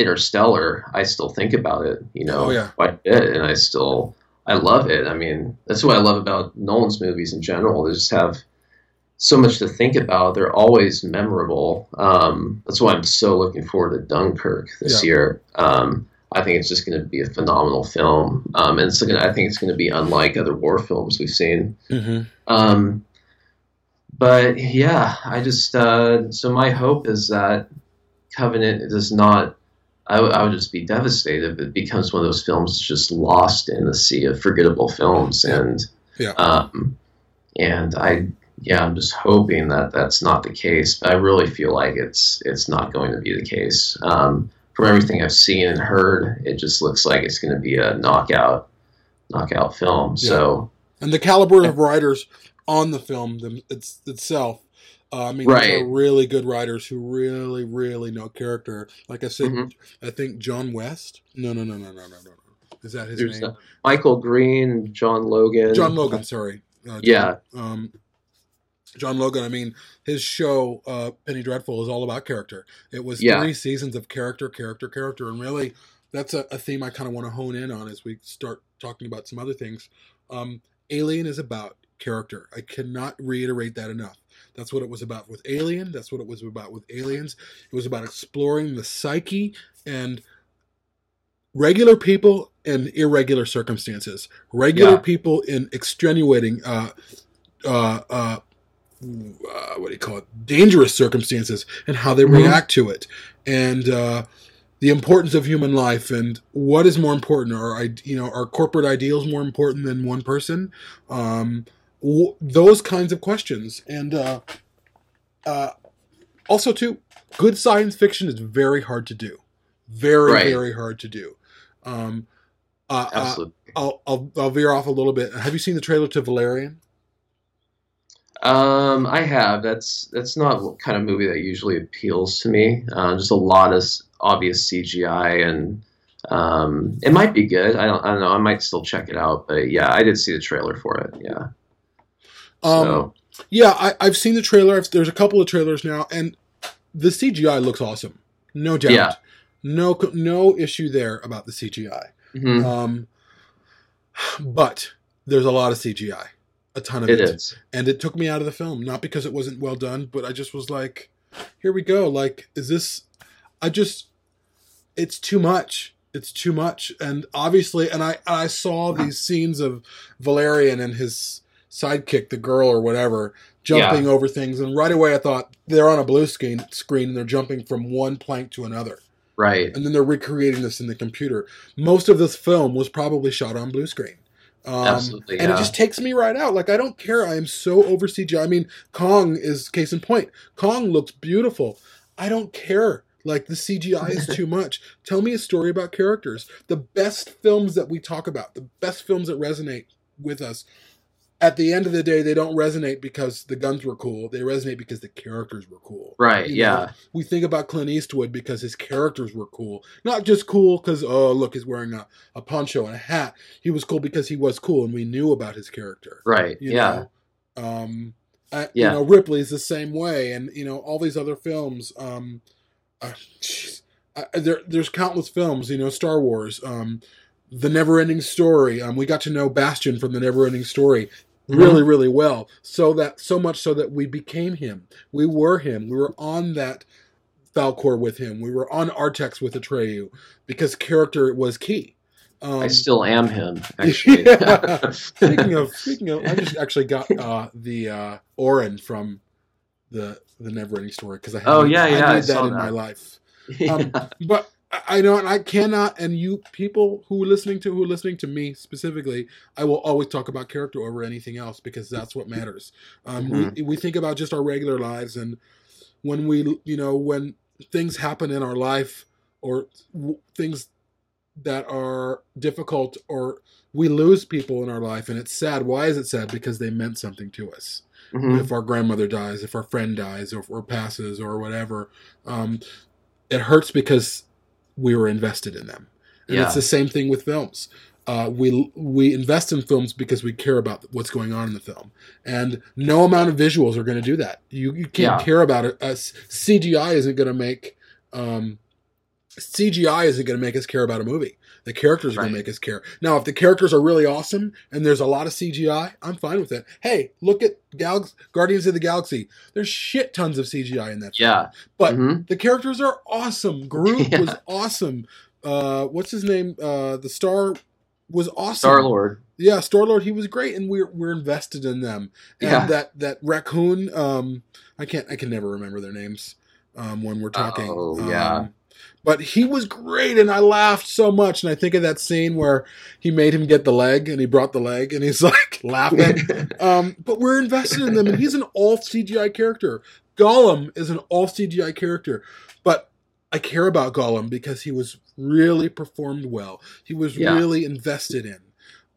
Interstellar, I still think about it, you know, Oh, yeah. quite a bit, and I still I love it. I mean, that's what I love about Nolan's movies in general. They just have so much to think about. They're always memorable. Um, that's why I'm so looking forward to Dunkirk this Yeah. year. Um, I think it's just going to be a phenomenal film, um, and it's gonna, I think it's going to be unlike other war films we've seen. Mhm. Um, but yeah, I just uh, so my hope is that Covenant does not. I, w- I would just be devastated if it becomes one of those films just lost in the sea of forgettable films, and Yeah. um, and I yeah, I'm just hoping that that's not the case. But I really feel like it's it's not going to be the case. Um, from everything I've seen and heard, it just looks like it's going to be a knockout knockout film. So and the caliber of writers on the film them, it's, itself. Uh, I mean, Right. are really good writers who really, really know character. Like I said, Mhm. I think John West. No, no, no, no, no, no, no. Is that his there's name? Michael Green, John Logan, John Logan. Sorry. Uh, John- Yeah. Um, John Logan. I mean, his show uh, Penny Dreadful is all about character. It was Yeah. three seasons of character, character, character, and really, that's a, a theme I kind of want to hone in on as we start talking about some other things. Um, Alien is about character. I cannot reiterate that enough. That's what it was about with Alien. That's what it was about with Aliens. It was about exploring the psyche and regular people in irregular circumstances, regular Yeah. people in extenuating, uh, uh, uh, uh, what do you call it? Dangerous circumstances and how they Mhm. react to it, and uh, the importance of human life and what is more important. Are I, you know, are corporate ideals more important than one person? Um, w- those kinds of questions, and uh, uh, also too, good science fiction is very hard to do, very Right. very hard to do. Um, uh, uh, absolutely. I'll, I'll I'll veer off a little bit. Have you seen the trailer to Valerian? Um, I have. That's that's not what kind of movie that usually appeals to me. Uh, just a lot of obvious CGI, and um, it might be good. I don't. I don't know. I might still check it out. But yeah, I did see the trailer for it. Yeah. Um, So Yeah, I, I've seen the trailer. There's a couple of trailers now, and the CGI looks awesome. No doubt. Yeah. No no issue there about the CGI. mhm, Um, but there's a lot of CGI, a ton of it, it is. and it took me out of the film. Not because it wasn't well done, but I just was like, "Here we go." Like, is this? I just, it's too much. It's too much, and obviously, and I I saw these scenes of Valerian and his sidekick, the girl or whatever, jumping over things, and right away I thought they're on a blue screen screen and they're jumping from one plank to another Right. and then they're recreating this in the computer. Most of this film was probably shot on blue screen. Um, Absolutely, And it just takes me right out. Like, I don't care. I am so over CGI. I mean, Kong is case in point. Kong looks beautiful. I don't care. Like, the CGI is too much. Tell me a story about characters. The best films that we talk about, the best films that resonate with us, at the end of the day, they don't resonate because the guns were cool. They resonate because the characters were cool. Right. You Yeah. know, we think about Clint Eastwood because his characters were cool. Not just cool because, oh, look, he's wearing a, a poncho and a hat. He was cool because he was cool and we knew about his character. Right. You yeah. Know? Um, uh, Yeah. You know, Ripley's the same way. And, you know, all these other films. Um, uh. Uh, there, there's countless films, you know, Star Wars, um, The Never Ending Story. Um, we got to know Bastian from The Never Ending Story really really well so that so much so that we became him we were him we were on that Falkor with him we were on Artax with atreyu because character was key Um, I still am him, actually. Yeah. speaking of speaking of, I just actually got uh, the uh, Auryn from the the Neverending Story because I had Oh, yeah, I yeah, need I that saw in my that. life. Yeah. Um, but I know, and I cannot. And you people who are listening to who are listening to me specifically, I will always talk about character over anything else because that's what matters. Um, Mm-hmm. we, we think about just our regular lives, and when we, you know, when things happen in our life or w- things that are difficult or we lose people in our life and it's sad why is it sad because they meant something to us Mhm. if our grandmother dies, if our friend dies, or, or passes, or whatever, um, it hurts because we were invested in them. And Yeah. it's the same thing with films. Uh, we we invest in films because we care about what's going on in the film, and no amount of visuals are going to do that. You you can't Yeah. care about it. Uh, CGI isn't going to make um, CGI isn't going to make us care about a movie. The characters are going to make us care. Now, if the characters are really awesome and there's a lot of CGI, I'm fine with it. Hey, look at Gal- Guardians of the Galaxy. There's shit tons of CGI in that. film. Yeah. but Mhm. the characters are awesome. Groot Yeah. was awesome. Uh, what's his name? Uh, the Star was awesome. Star Lord. Yeah, Star Lord. He was great, and we're we're invested in them. And Yeah. that that raccoon. Um, I can't. I can never remember their names. Um, when we're talking. Oh, yeah. But he was great, and I laughed so much. And I think of that scene where he made him get the leg, and he brought the leg, and he's like laughing. um, but we're invested in them, and he's an all CGI character. Gollum is an all CGI character, but I care about Gollum because he was really performed well. He was Yeah. really invested in.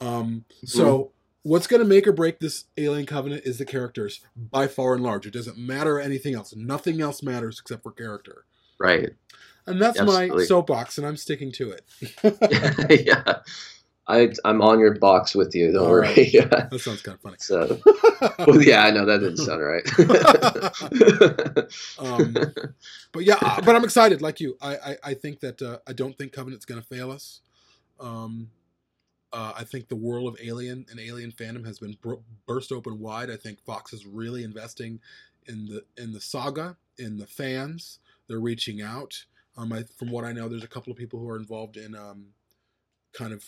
Um, so what's going to make or break this Alien Covenant is the characters by far and large. It doesn't matter anything else. Nothing else matters except for character. right. And that's my soapbox, and I'm sticking to it. yeah. I, I'm on your box with you. Don't All worry. right. Yeah. That sounds kind of funny. So, well, yeah, I know that didn't sound right. um, but yeah, uh, but I'm excited, like you. I I, I think that uh, I don't think Covenant's going to fail us. Um, uh, I think the world of Alien and Alien fandom has been bur- burst open wide. I think Fox is really investing in the in the saga, in the fans. They're reaching out. Um, I, from what I know, there's a couple of people who are involved in um, kind of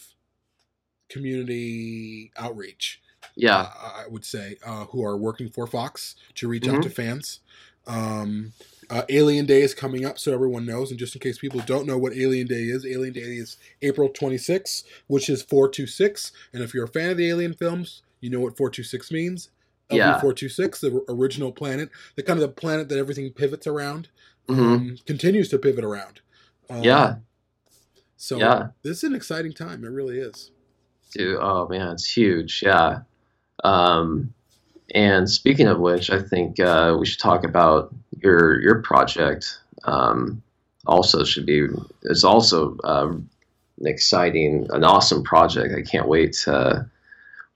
community outreach yeah. uh, I would say, uh, who are working for Fox to reach out Mhm. to fans. Um, uh, Alien Day is coming up, so everyone knows. And just in case people don't know what Alien Day is, Alien Day is April 26th, which is 426. And if you're a fan of the Alien films, you know what 426 means. Yeah. 426, the original planet, the kind of the planet that everything pivots around, Mhm. um, continues to pivot around. Um, Yeah. So Yeah. this is an exciting time. It really is. Dude, oh man, it's huge. Yeah. Um, and speaking of which, I think uh, we should talk about your your project. Um, also, should be it's also uh, an exciting, an awesome project. I can't wait to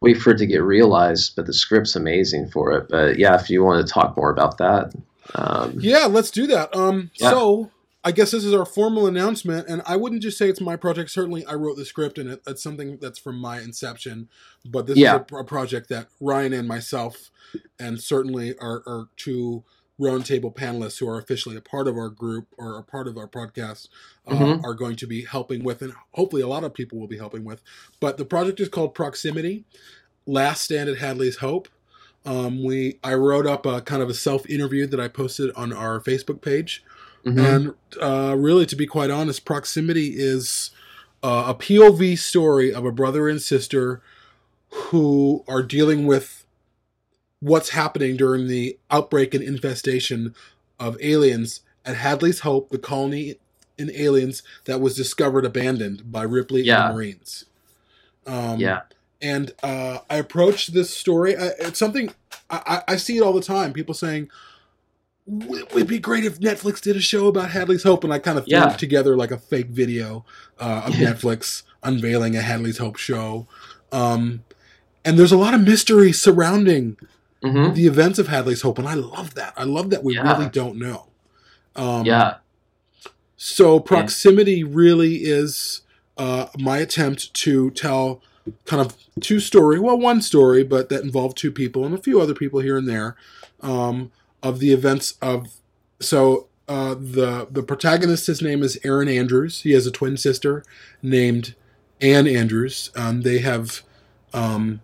wait for it to get realized. But the script's amazing for it. But yeah, if you want to talk more about that, um, Yeah, let's do that. Um, Yeah. so I guess this is our formal announcement, and I wouldn't just say it's my project. Certainly, I wrote the script, and it, it's something that's from my inception. But this Yeah. is a, a project that Ryan and myself, and certainly our, our two roundtable panelists who are officially a part of our group or a part of our podcast uh, Mhm. are going to be helping with, and hopefully a lot of people will be helping with. But the project is called Proximity. Last Stand at Hadley's Hope. Um, we I wrote up a kind of a self interview that I posted on our Facebook page, mhm. and uh, really, to be quite honest, Proximity is uh, a POV story of a brother and sister who are dealing with what's happening during the outbreak and infestation of aliens at Hadley's Hope, the colony in aliens that was discovered abandoned by Ripley Yeah. and the Marines. Um, yeah, and uh, I approached this story. I, it's something I, I see it all the time. People saying, "It'd be great if Netflix did a show about Hadley's Hope," and I kind of threw Yeah. together like a fake video uh, of Netflix unveiling a Hadley's Hope show. Um, and there's a lot of mystery surrounding hmm the events of Hadley's Hope, and I love that. I love that we Yeah. really don't know. Um, yeah, so proximity really is uh, my attempt to tell kind of two story, well, one story, but that involved two people and a few other people here and there, um, of the events of. So uh, the the protagonist, his name is Aaron Andrews. He has a twin sister named Anne Andrews. Um, they have um,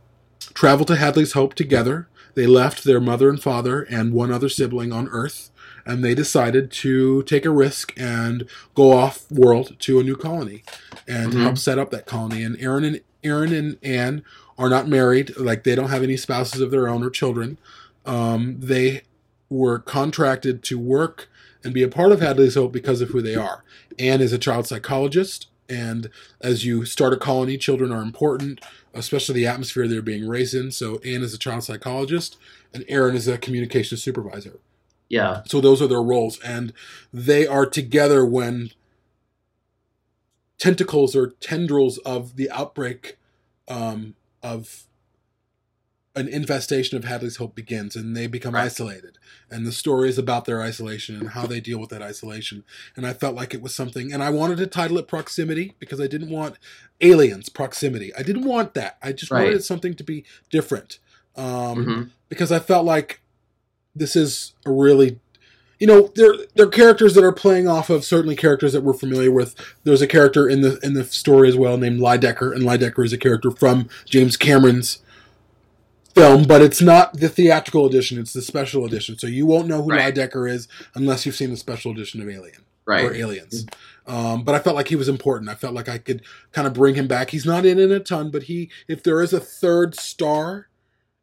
traveled to Hadley's Hope together. They left their mother and father and one other sibling on Earth, and they decided to take a risk and go off world to a new colony and Mhm. help set up that colony. And Aaron and Aaron and Anne are not married; like they don't have any spouses of their own or children. Um, they were contracted to work and be a part of Hadley's Hope because of who they are. Anne is a child psychologist, and as you start a colony, children are important, especially the atmosphere they're being raised in. So Anne is a child psychologist, and Aaron is a communications supervisor. Yeah. So those are their roles, and they are together when tentacles or tendrils of the outbreak um, of an infestation of Hadley's Hope begins, and they become Right. isolated. And the story is about their isolation and how they deal with that isolation. And I felt like it was something, and I wanted to title it Proximity because I didn't want aliens proximity. I didn't want that. I just Right. wanted something to be different. Um, Mhm. because I felt like this is a really you know they're they're characters that are playing off of certainly characters that we're familiar with. There's a character in the in the story as well named Lydecker, and Lydecker is a character from James Cameron's film, but it's not the theatrical edition; it's the special edition. So you won't know who Right. Lydecker is unless you've seen the special edition of Alien Right. or Aliens. Um, but I felt like he was important. I felt like I could kind of bring him back. He's not in it a ton, but he, if there is a third star,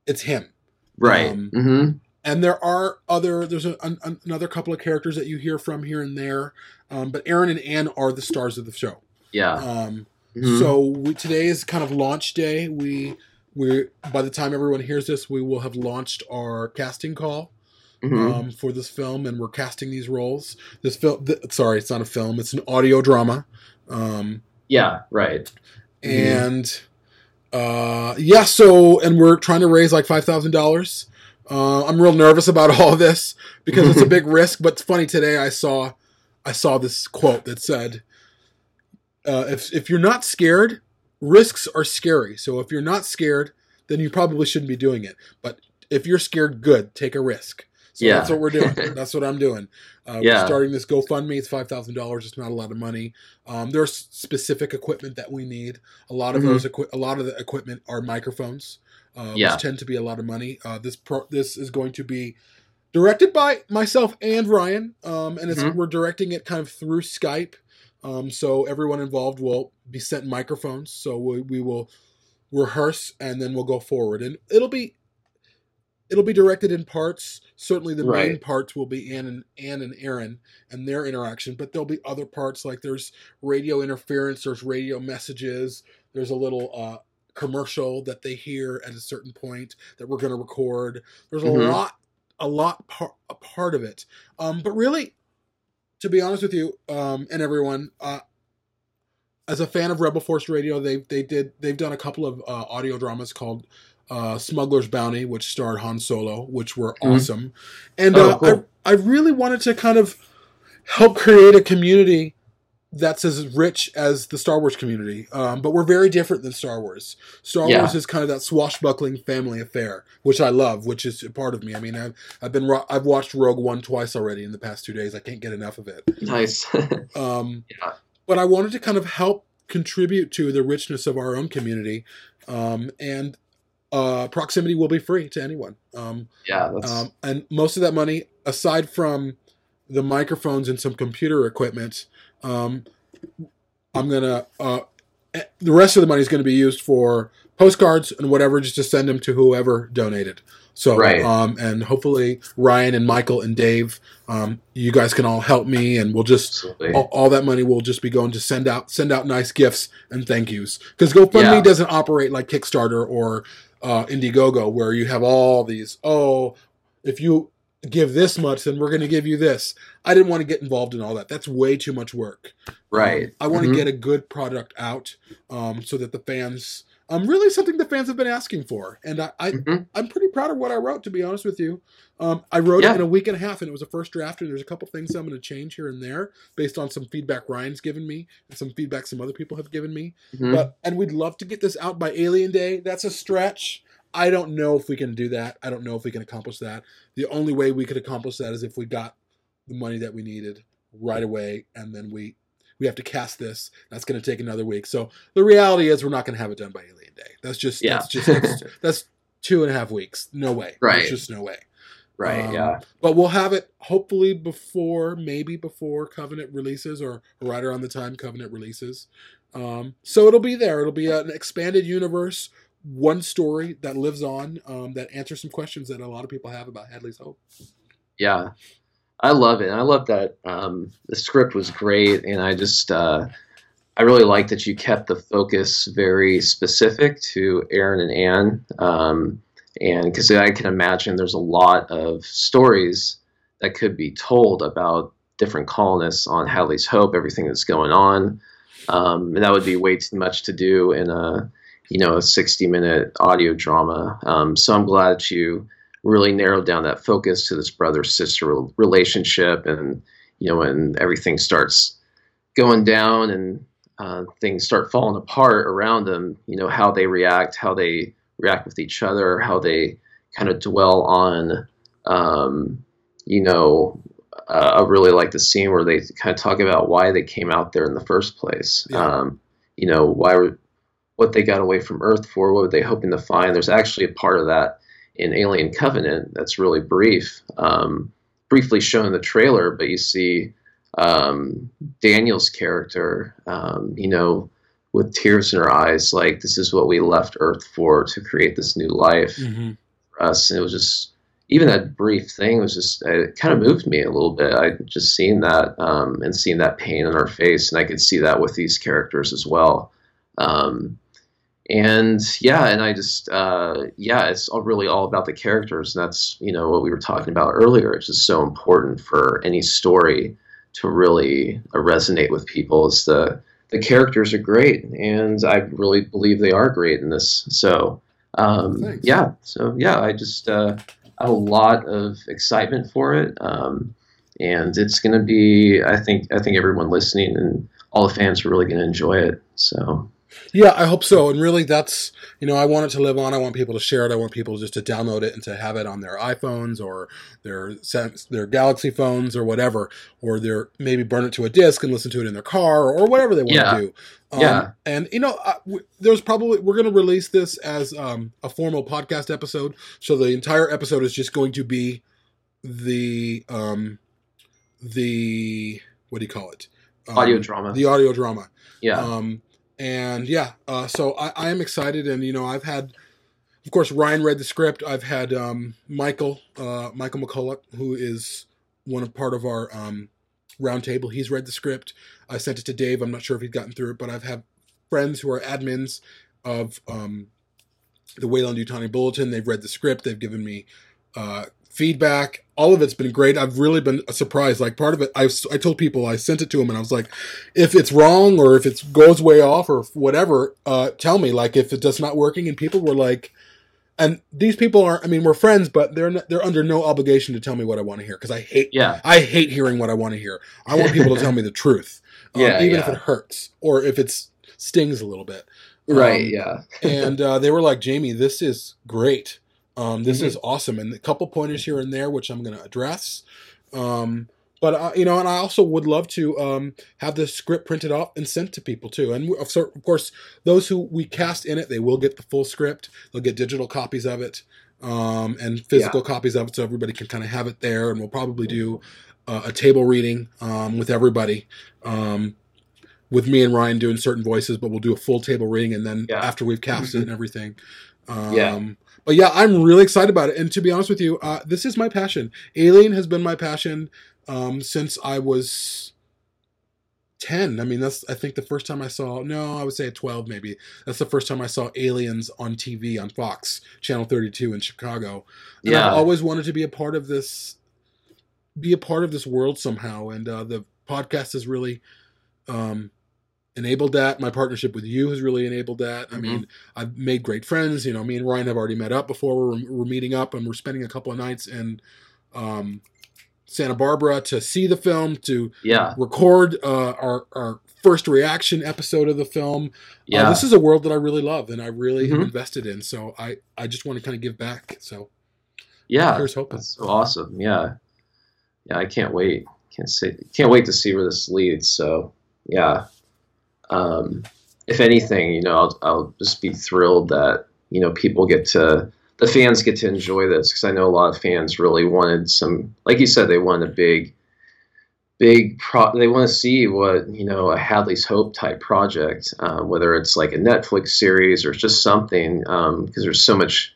it's him. Right. Um, hmm And there are other. There's a, an, another couple of characters that you hear from here and there, um, but Aaron and Anne are the stars of the show. Yeah. Um, Mhm. So we, today is kind of launch day. We we by the time everyone hears this, we will have launched our casting call Mhm. um, for this film, and we're casting these roles. This film, th- sorry, it's not a film; it's an audio drama. Um, yeah. Right. and uh, yeah, so and we're trying to raise like five thousand dollars. Uh, I'm real nervous about all this because it's a big risk. But it's funny today. I saw I saw this quote that said, uh, "If if you're not scared, risks are scary. So if you're not scared, then you probably shouldn't be doing it. But if you're scared, good, take a risk." So Yeah. that's what we're doing. that's what I'm doing. Uh, Yeah. We're starting this GoFundMe. It's five thousand dollars. It's not a lot of money. Um, there's specific equipment that we need. A lot of Mhm. those equi- a lot of the equipment are microphones, uh, Yeah. which tend to be a lot of money. Uh, this pro- this is going to be directed by myself and Ryan, um, and it's, Mhm. we're directing it kind of through Skype. Um, so everyone involved will be sent microphones. So we, we will rehearse and then we'll go forward, and it'll be it'll be directed in parts. Certainly, the main parts will be Anne and Anne and Aaron and their interaction, but there'll be other parts like there's radio interference, there's radio messages, there's a little uh, commercial that they hear at a certain point that we're going to record. There's a Mhm. lot, a lot par- a part of it. Um, but really, to be honest with you, um, and everyone, uh, as a fan of Rebel Force Radio, they they did they've done a couple of uh, audio dramas called uh, Smuggler's Bounty, which starred Han Solo, which were Mhm. awesome. And Oh, uh, cool. I I really wanted to kind of help create a community that's as rich as the Star Wars community. Um, but we're very different than Star Wars. Star Yeah. Wars is kind of that swashbuckling family affair, which I love, which is a part of me. I mean, I've I've been ro- I've watched Rogue One twice already in the past two days. I can't get enough of it. Nice. Um, Yeah. But I wanted to kind of help contribute to the richness of our own community, um, and uh, proximity will be free to anyone. Um, yeah. That's um, and most of that money, aside from the microphones and some computer equipment, um, I'm gonna. Uh, eh, the rest of the money is going to be used for postcards and whatever, just to send them to whoever donated. So, Right. um, and hopefully Ryan and Michael and Dave, um, you guys can all help me, and we'll just all, all that money will just be going to send out send out nice gifts and thank yous because GoFundMe Yeah. doesn't operate like Kickstarter or uh, Indiegogo where you have all these oh if you give this much then we're going to give you this. I didn't want to get involved in all that. That's way too much work. right. Um, I want to Mhm. get a good product out um, so that the fans um really something the fans have been asking for and I, I Mhm. I'm pretty proud of what I wrote, to be honest with you. Um, I wrote Yeah. it in a week and a half, and it was a first draft, and there's a couple things I'm going to change here and there based on some feedback Ryan's given me and some feedback some other people have given me. Mhm. But and we'd love to get this out by Alien Day. That's a stretch. I don't know if we can do that. I don't know if we can accomplish that. The only way we could accomplish that is if we got the money that we needed right away, and then we we have to cast this. That's going to take another week. So the reality is, we're not going to have it done by Alien Day. That's just Yeah. that's just that's, that's two and a half weeks. No way. Right. There's just no way. Right. Um, yeah. But we'll have it hopefully before, maybe before Covenant releases or right around the time Covenant releases. Um, so it'll be there. It'll be an expanded universe, one story that lives on, um, that answers some questions that a lot of people have about Hadley's Hope. Yeah. I love it. I love that um, the script was great, and I just uh, I really like that you kept the focus very specific to Aaron and Anne, um, and because I can imagine there's a lot of stories that could be told about different colonists on Hadley's Hope, everything that's going on, um, and that would be way too much to do in a you know a 60 minute audio drama. Um, so I'm glad that you really narrowed down that focus to this brother sister relationship and you know when everything starts going down and uh, things start falling apart around them you know how they react how they react with each other how they kind of dwell on um, you know uh, i really like the scene where they kind of talk about why they came out there in the first place Yeah. um, you know why were what they got away from earth for what were they hoping to find there's actually a part of that in Alien Covenant that's really brief, um, briefly shown in the trailer, but you see um, Daniel's character, um, you know, with tears in her eyes, like this is what we left Earth for to create this new life Mm-hmm. for us. And it was just even that brief thing was just it kind of moved me a little bit. I just seen that um, and seeing that pain in her face, and I could see that with these characters as well. Um, and yeah, and I just uh, yeah, it's all really all about the characters. And that's you know what we were talking about earlier. It's just so important for any story to really uh, resonate with people. Is the the characters are great, and I really believe they are great in this. So um, yeah, so yeah, I just uh, have a lot of excitement for it, um, and it's going to be. I think I think everyone listening and all the fans are really going to enjoy it. So Yeah, I hope so. And really, that's you know, I want it to live on. I want people to share it. I want people just to download it and to have it on their iPhones or their their Galaxy phones or whatever, or their maybe burn it to a disc and listen to it in their car or whatever they want Yeah. to do. Um, Yeah. and you know, I, w- there's probably we're going to release this as um, a formal podcast episode, so the entire episode is just going to be the um, the what do you call it? Um, audio drama. The audio drama. yeah. Um, and yeah, uh, so I, I am excited, and you know, I've had, of course, Ryan read the script. I've had um, Michael, uh, Michael McCulloch, who is one of part of our um, roundtable. He's read the script. I sent it to Dave. I'm not sure if he's gotten through it, but I've had friends who are admins of um, the Weyland Yutani Bulletin. They've read the script. They've given me uh, feedback. All of it's been great. I've really been surprised. Like part of it, I I told people I sent it to them, and I was like, if it's wrong or if it goes way off or whatever, uh, tell me. Like if it's just not working, and people were like. And these people are—I mean, we're friends, but they're not, they're under no obligation to tell me what I want to hear because I hate yeah. I hate hearing what I want to hear. I want people to tell me the truth, um, Yeah, even if it hurts or if it stings a little bit. Right. Um, yeah. and uh, they were like, Jamie, this is great. Um, this Mhm. is awesome. And a couple pointers here and there, which I'm going to address. Um, but, uh, you know, and I also would love to um, have the script printed off and sent to people too. And of of course, those who we cast in it, they will get the full script. They'll get digital copies of it um, and physical copies of it so everybody can kind of have it there. And we'll probably do uh, a table reading um, with everybody. Um, with me and Ryan doing certain voices, but we'll do a full table reading, and then Yeah. after we've cast it and everything. Um, Yeah. But yeah, I'm really excited about it. And to be honest with you, uh, this is my passion. Alien has been my passion um, since I was 10. I mean, that's, I think, the first time I saw, no, I would say at 12 maybe. That's the first time I saw Aliens on TV on Fox, Channel 32 in Chicago. And Yeah. I've always wanted to be a part of this, be a part of this world somehow. And uh, the podcast has really um, enabled that. My partnership with you has really enabled that. I Mhm. mean, I've made great friends. You know, me and Ryan have already met up before. We're, we're meeting up and we're spending a couple of nights in um, Santa Barbara to see the film, to Yeah. record uh, our, our first reaction episode of the film. Yeah. Uh, this is a world that I really love and I really am Mhm. invested in. So I, I just want to kind of give back. So yeah. here's hoping. That's so awesome. Yeah. Yeah. I can't wait. Can't say. Can't wait to see where this leads. So yeah. Um, if anything, you know, I'll, I'll just be thrilled that you know people get to the fans get to enjoy this because I know a lot of fans really wanted some, like you said, they wanted a big, big pro. They want to see what you know a Hadley's Hope type project, uh, whether it's like a Netflix series or just something, because um, there's so much,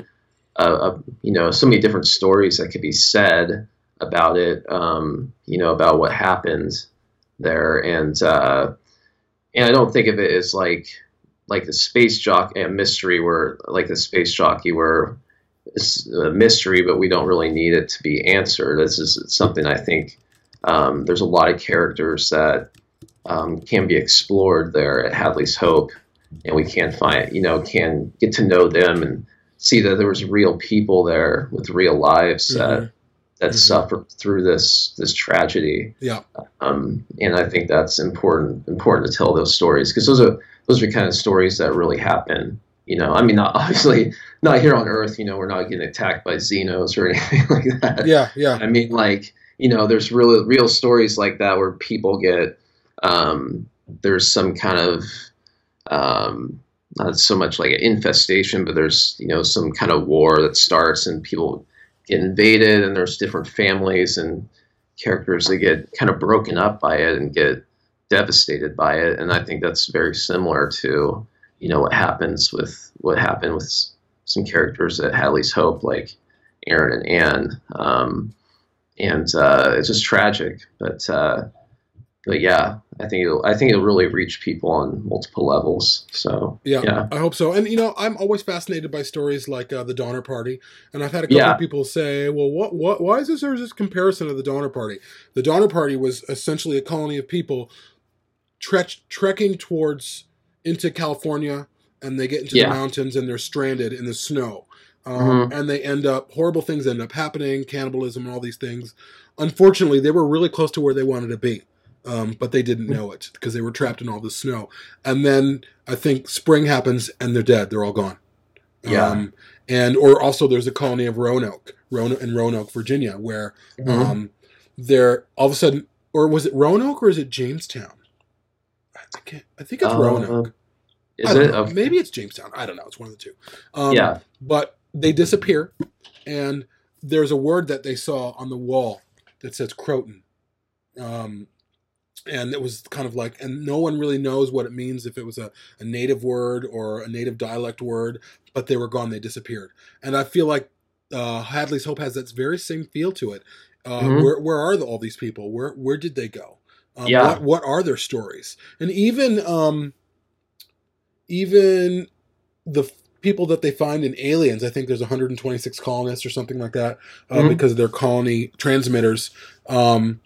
uh, uh, you know, so many different stories that could be said about it, um, you know, about what happened there, and uh, and I don't think of it as like like the space jockey mystery where like the space jockey where it's a mystery, but we don't really need it to be answered. This is something I think um, there's a lot of characters that um, can be explored there at Hadley's Hope, and we can find, you know, can get to know them and see that there was real people there with real lives mm-hmm. that that mm-hmm. suffered through this this tragedy. Yeah. Um, and I think that's important important to tell those stories because those are those are kind of stories that really happen you know, I mean, not, obviously not here on Earth. You know, we're not getting attacked by Xenos or anything like that. Yeah, yeah. I mean, like you know, there's real real stories like that where people get um, there's some kind of um, not so much like an infestation, but there's you know some kind of war that starts and people get invaded, and there's different families and characters that get kind of broken up by it and get devastated by it, and I think that's very similar to you know what happens with what happened with some characters at Hadley's Hope, like Aaron and Anne, um, and uh, it's just tragic. But uh, but yeah, I think it'll I think it'll really reach people on multiple levels. So yeah, yeah. I hope so. And you know, I'm always fascinated by stories like uh, the Donner Party, and I've had a couple Yeah. of people say, "Well, what what why is this there this comparison of the Donner Party?" The Donner Party was essentially a colony of people tre- trekking towards into California, and they get into Yeah. the mountains and they're stranded in the snow. Um, Mhm. And they end up horrible things end up happening, cannibalism and all these things. Unfortunately, they were really close to where they wanted to be, um, but they didn't know it because they were trapped in all the snow. And then I think spring happens and they're dead. They're all gone. Yeah. Um, and or also there's a colony of Roanoke, Roanoke in Roanoke, Virginia, where Mhm. um, they're all of a sudden, or was it Roanoke or is it Jamestown? I can't. I think it's Uh, Roanoke. Is it? Okay. Maybe it's Jamestown. I don't know. It's one of the two. Um, yeah. But they disappear, and there's a word that they saw on the wall that says Croton. Um, and it was kind of like, and no one really knows what it means if it was a, a native word or a native dialect word, but they were gone. They disappeared. And I feel like uh, Hadley's Hope has that very same feel to it. Uh, Mhm. Where where are the, all these people? Where where did they go? Um, Yeah. What what are their stories? And even um, even the people that they find in aliens, I think there's 126 colonists or something like that, uh, Mhm. because they're colony transmitters. Um,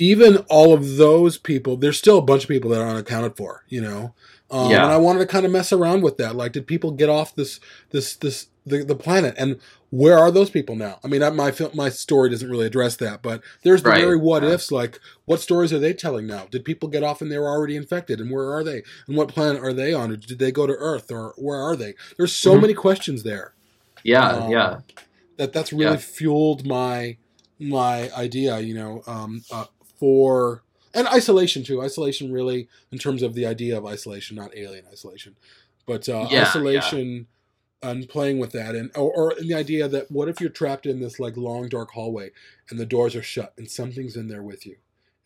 even all of those people, there's still a bunch of people that are unaccounted for, you know. Um, Yeah. And I wanted to kind of mess around with that. Like, did people get off this this this the, the planet, and where are those people now? I mean, I, my my story doesn't really address that, but there's the Right. very what Yeah. ifs. Like, what stories are they telling now? Did people get off and they were already infected, and where are they? And what planet are they on? Or did they go to Earth, or where are they? There's so Mhm. many questions there Yeah. um, yeah. that that's really Yeah. fueled my my idea you know um, uh, for and isolation too. Isolation really in terms of the idea of isolation not alien isolation. But uh, Yeah, isolation and playing with that and or, or the idea that what if you're trapped in this like long dark hallway and the doors are shut and something's in there with you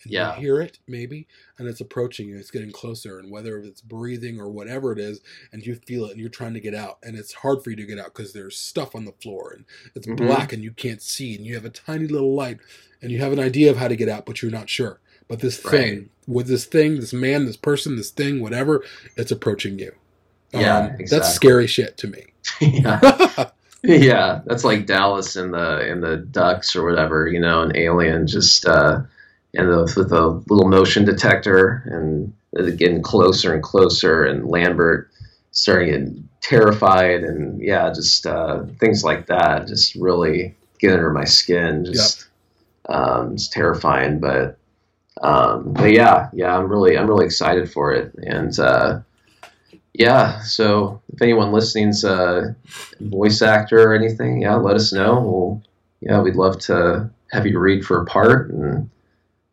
Yeah. you hear it maybe and it's approaching you it's getting closer and whether it's breathing or whatever it is and you feel it and you're trying to get out and it's hard for you to get out because there's stuff on the floor and it's Mhm. black and you can't see and you have a tiny little light and you have an idea of how to get out but you're not sure but this thing with this thing this man this person this thing whatever it's approaching you Yeah, Um, exactly. that's scary shit to me yeah. yeah, that's like Dallas in the in the Ducts or whatever, you know, an alien just uh, and the, with a little motion detector and getting closer and closer, and Lambert starting getting terrified, and yeah, just uh, things like that, just really get under my skin, just um, it's terrifying, but. Um, but yeah, yeah, I'm really, I'm really excited for it, and uh, yeah. So if anyone listening's a voice actor or anything, yeah, let us know. We'll, yeah, we'd love to have you read for a part and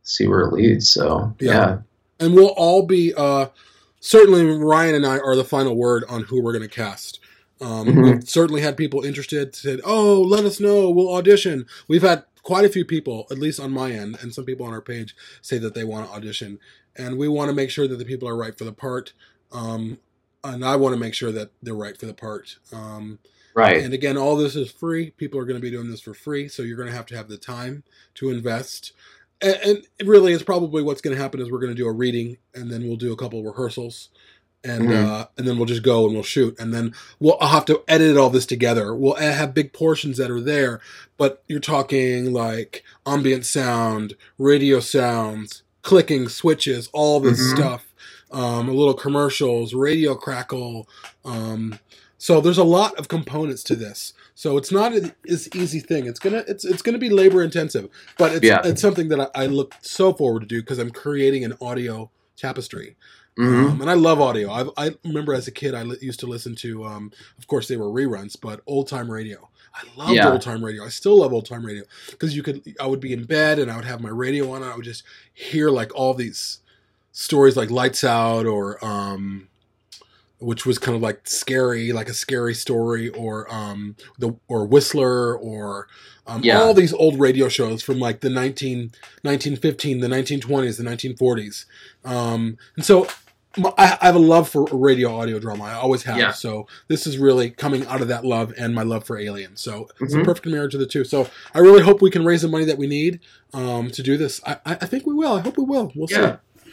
see where it leads. So Yeah. yeah, and we'll all be uh, certainly Ryan and I are the final word on who we're going to cast. Um, Mhm. We've certainly had people interested said, "Oh, let us know. We'll audition." We've had quite a few people, at least on my end, and some people on our page say that they want to audition, and we want to make sure that the people are right for the part. Um, and I want to make sure that they're right for the part. Um, Right. and again, all this is free. People are going to be doing this for free, so you're going to have to have the time to invest. And, and it really, is probably what's going to happen is we're going to do a reading, and then we'll do a couple of rehearsals, and Mhm. uh, and then we'll just go and we'll shoot, and then we'll I'll have to edit all this together. We'll have big portions that are there, but you're talking like ambient sound, radio sounds, clicking switches, all this Mhm. stuff. Um, a little commercials, radio crackle. Um, so there's a lot of components to this. So it's not an as easy thing. It's gonna it's it's gonna be labor intensive, but it's Yeah. it's something that I, I look so forward to do because I'm creating an audio tapestry. hmm Um, and I love audio. I, I remember as a kid, I li- used to listen to, um, of course, they were reruns, but old time radio. I loved Yeah. old time radio. I still love old time radio because you could. I would be in bed and I would have my radio on, and I would just hear like all these stories, like Lights Out, or um, which was kind of like scary, like a scary story, or um, the or Whistler, or um, Yeah. all these old radio shows from like the 19, 1915, the 1920s, the 1940s. Um, and so I have a love for radio audio drama. I always have. Yeah. So this is really coming out of that love and my love for Alien. So it's a Mhm. perfect marriage of the two. So I really hope we can raise the money that we need um, to do this. I, I I think we will. I hope we will. We'll Yeah. see.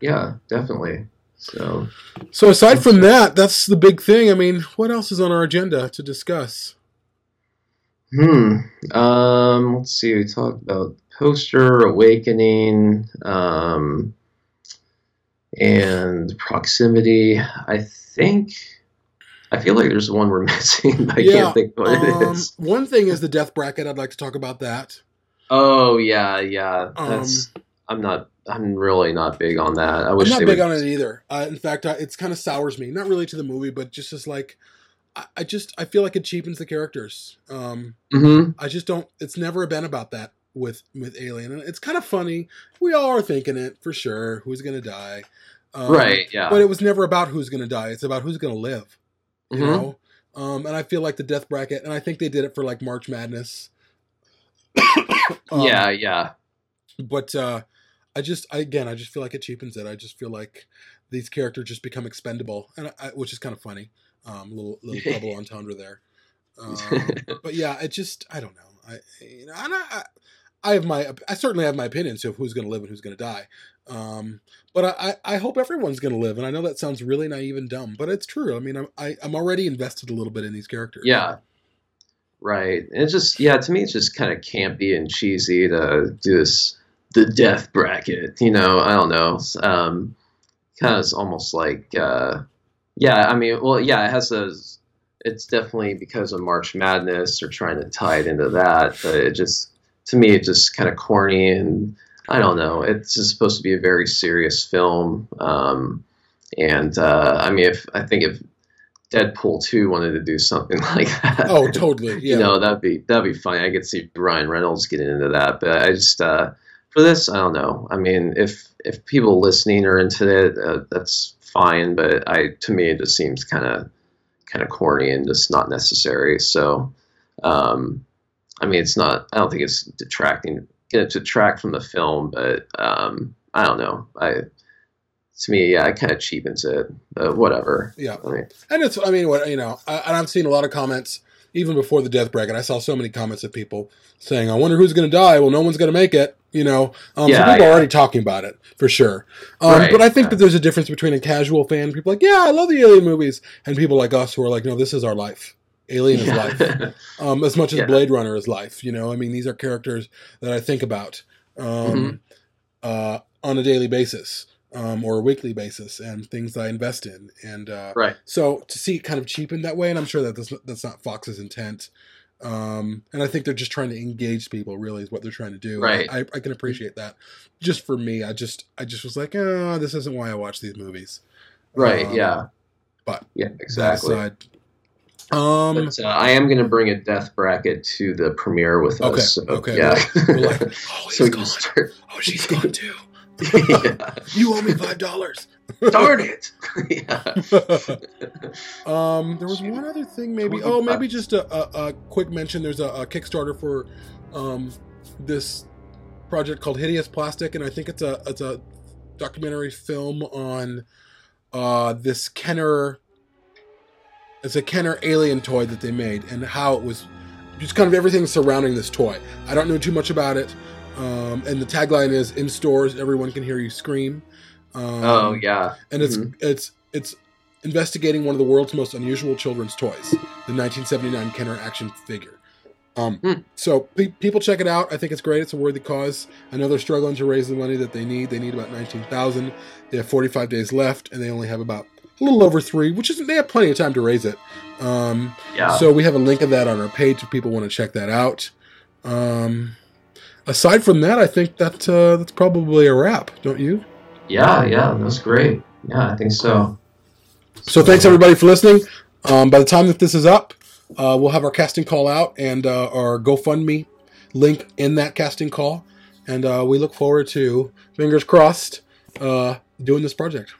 Yeah, definitely. So So aside from that, that's the big thing. I mean, what else is on our agenda to discuss? Hmm. Um. Let's see. We talked about poster awakening, um, and proximity. I think. I feel like there's one we're missing. But I Yeah, can't think what it Um, is. one thing is the death bracket. I'd like to talk about that. Oh yeah, yeah. Um, That's. I'm not. I'm really not big on that. I wish I'm not big would. on it either. Uh, in fact, I, it's kind of sours me. Not really to the movie, but just as like, I, I just I feel like it cheapens the characters. Um, hmm I just don't. It's never been about that with with Alien, and it's kind of funny. We all are thinking it for sure. Who's gonna die? Um, Right. Yeah. But it was never about who's gonna die. It's about who's gonna live. You Mhm. know. Um, and I feel like the death bracket, and I think they did it for like March Madness. Um, yeah. Yeah. but uh i just I, again i just feel like it cheapens it i just feel like these characters just become expendable and I, which is kind of funny um little little double entendre there um, but yeah it just i don't know i you know I, I I have my I certainly have my opinions of who's going to live and who's going to die, um, but I, I I hope everyone's going to live. And I know that sounds really naive and dumb, but it's true. I mean, I'm I, I'm already invested a little bit in these characters. Yeah. Right. And it's just yeah, to me it's just kind of campy and cheesy to do this the death bracket, you know, I don't know. Um kind of almost like uh yeah, I mean, well yeah, it has those it's definitely because of March Madness or trying to tie it into that, but it just to me it's just kind of corny and I don't know. It's just supposed to be a very serious film. Um and uh I mean if I think if Deadpool 2 wanted to do something like that. Oh, totally. Yeah. You know, that'd be that'd be funny. I could see Ryan Reynolds getting into that, but I just uh, for this, I don't know. I mean, if if people listening are into it, uh, that's fine. But I to me, it just seems kind of kind of corny and just not necessary. So, um, I mean, it's not. I don't think it's detracting. To detract from the film, but um, I don't know. I to me, yeah, it kind of cheapens it. But whatever. Yeah. I mean, And it's, I mean, what you know, I, and I've seen a lot of comments even before the death bracket. I saw so many comments of people saying, "I wonder who's going to die." Well, no one's going to make it. You know, um, so Yeah, people are already talking about it for sure. Um, Right, but I think yeah. that there's a difference between a casual fan, people like, "Yeah, I love the Alien movies," and people like us who are like, "No, this is our life. Alien is life." um, as much as Yeah. Blade Runner is life. You know, I mean, these are characters that I think about um, Mm-hmm. uh, on a daily basis um, or a weekly basis, and things I invest in. And uh, right. so to see it kind of cheapened that way, and I'm sure that that's, that's not Fox's intent. Um, and I think they're just trying to engage people. Really, is what they're trying to do. Right. I, I can appreciate that. Just for me, I just I just was like, oh, this isn't why I watch these movies. Right. Um, yeah. But Yeah. Exactly. um, But uh, I am going to bring a death bracket to the premiere with Okay, us. so, okay. Yeah. we're like, oh, so gone. start. Oh, she's gone too. You owe me five dollars. Darn it! Um, there was one other thing, maybe. Oh, maybe just a, a, a quick mention. There's a, a Kickstarter for um, this project called Hideous Plastic, and I think it's a it's a documentary film on uh, this Kenner. It's a Kenner alien toy that they made, and how it was just kind of everything surrounding this toy. I don't know too much about it, um, and the tagline is "In stores, everyone can hear you scream." Um, oh yeah. and it's Mhm. it's it's investigating one of the world's most unusual children's toys, the 1979 Kenner action figure. Um, Hmm. So pe- people check it out. I think it's great. It's a worthy cause. I know they're struggling to raise the money that they need. They need about 19,000. They have 45 days left, and they only have about a little over three, which is they have plenty of time to raise it. Um, Yeah. so we have a link of that on our page if people want to check that out. Um, aside from that, I think that uh, that's probably a wrap, don't you? yeah, yeah. That's great. Yeah, I think so. So thanks everybody for listening. Um, by the time that this is up, uh, we'll have our casting call out and uh, our GoFundMe link in that casting call, and uh, we look forward to fingers crossed uh, doing this project.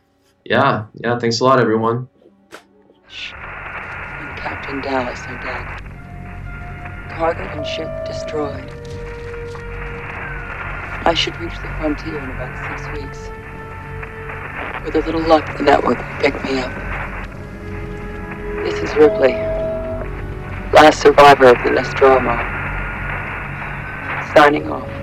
Yeah, yeah. Thanks a lot, everyone. and Captain Dallas are dead. Cargo and ship destroyed. I should reach the frontier in about six weeks. With a little luck, the network will pick me up. This is Ripley, last survivor of the Nostromo. Signing off.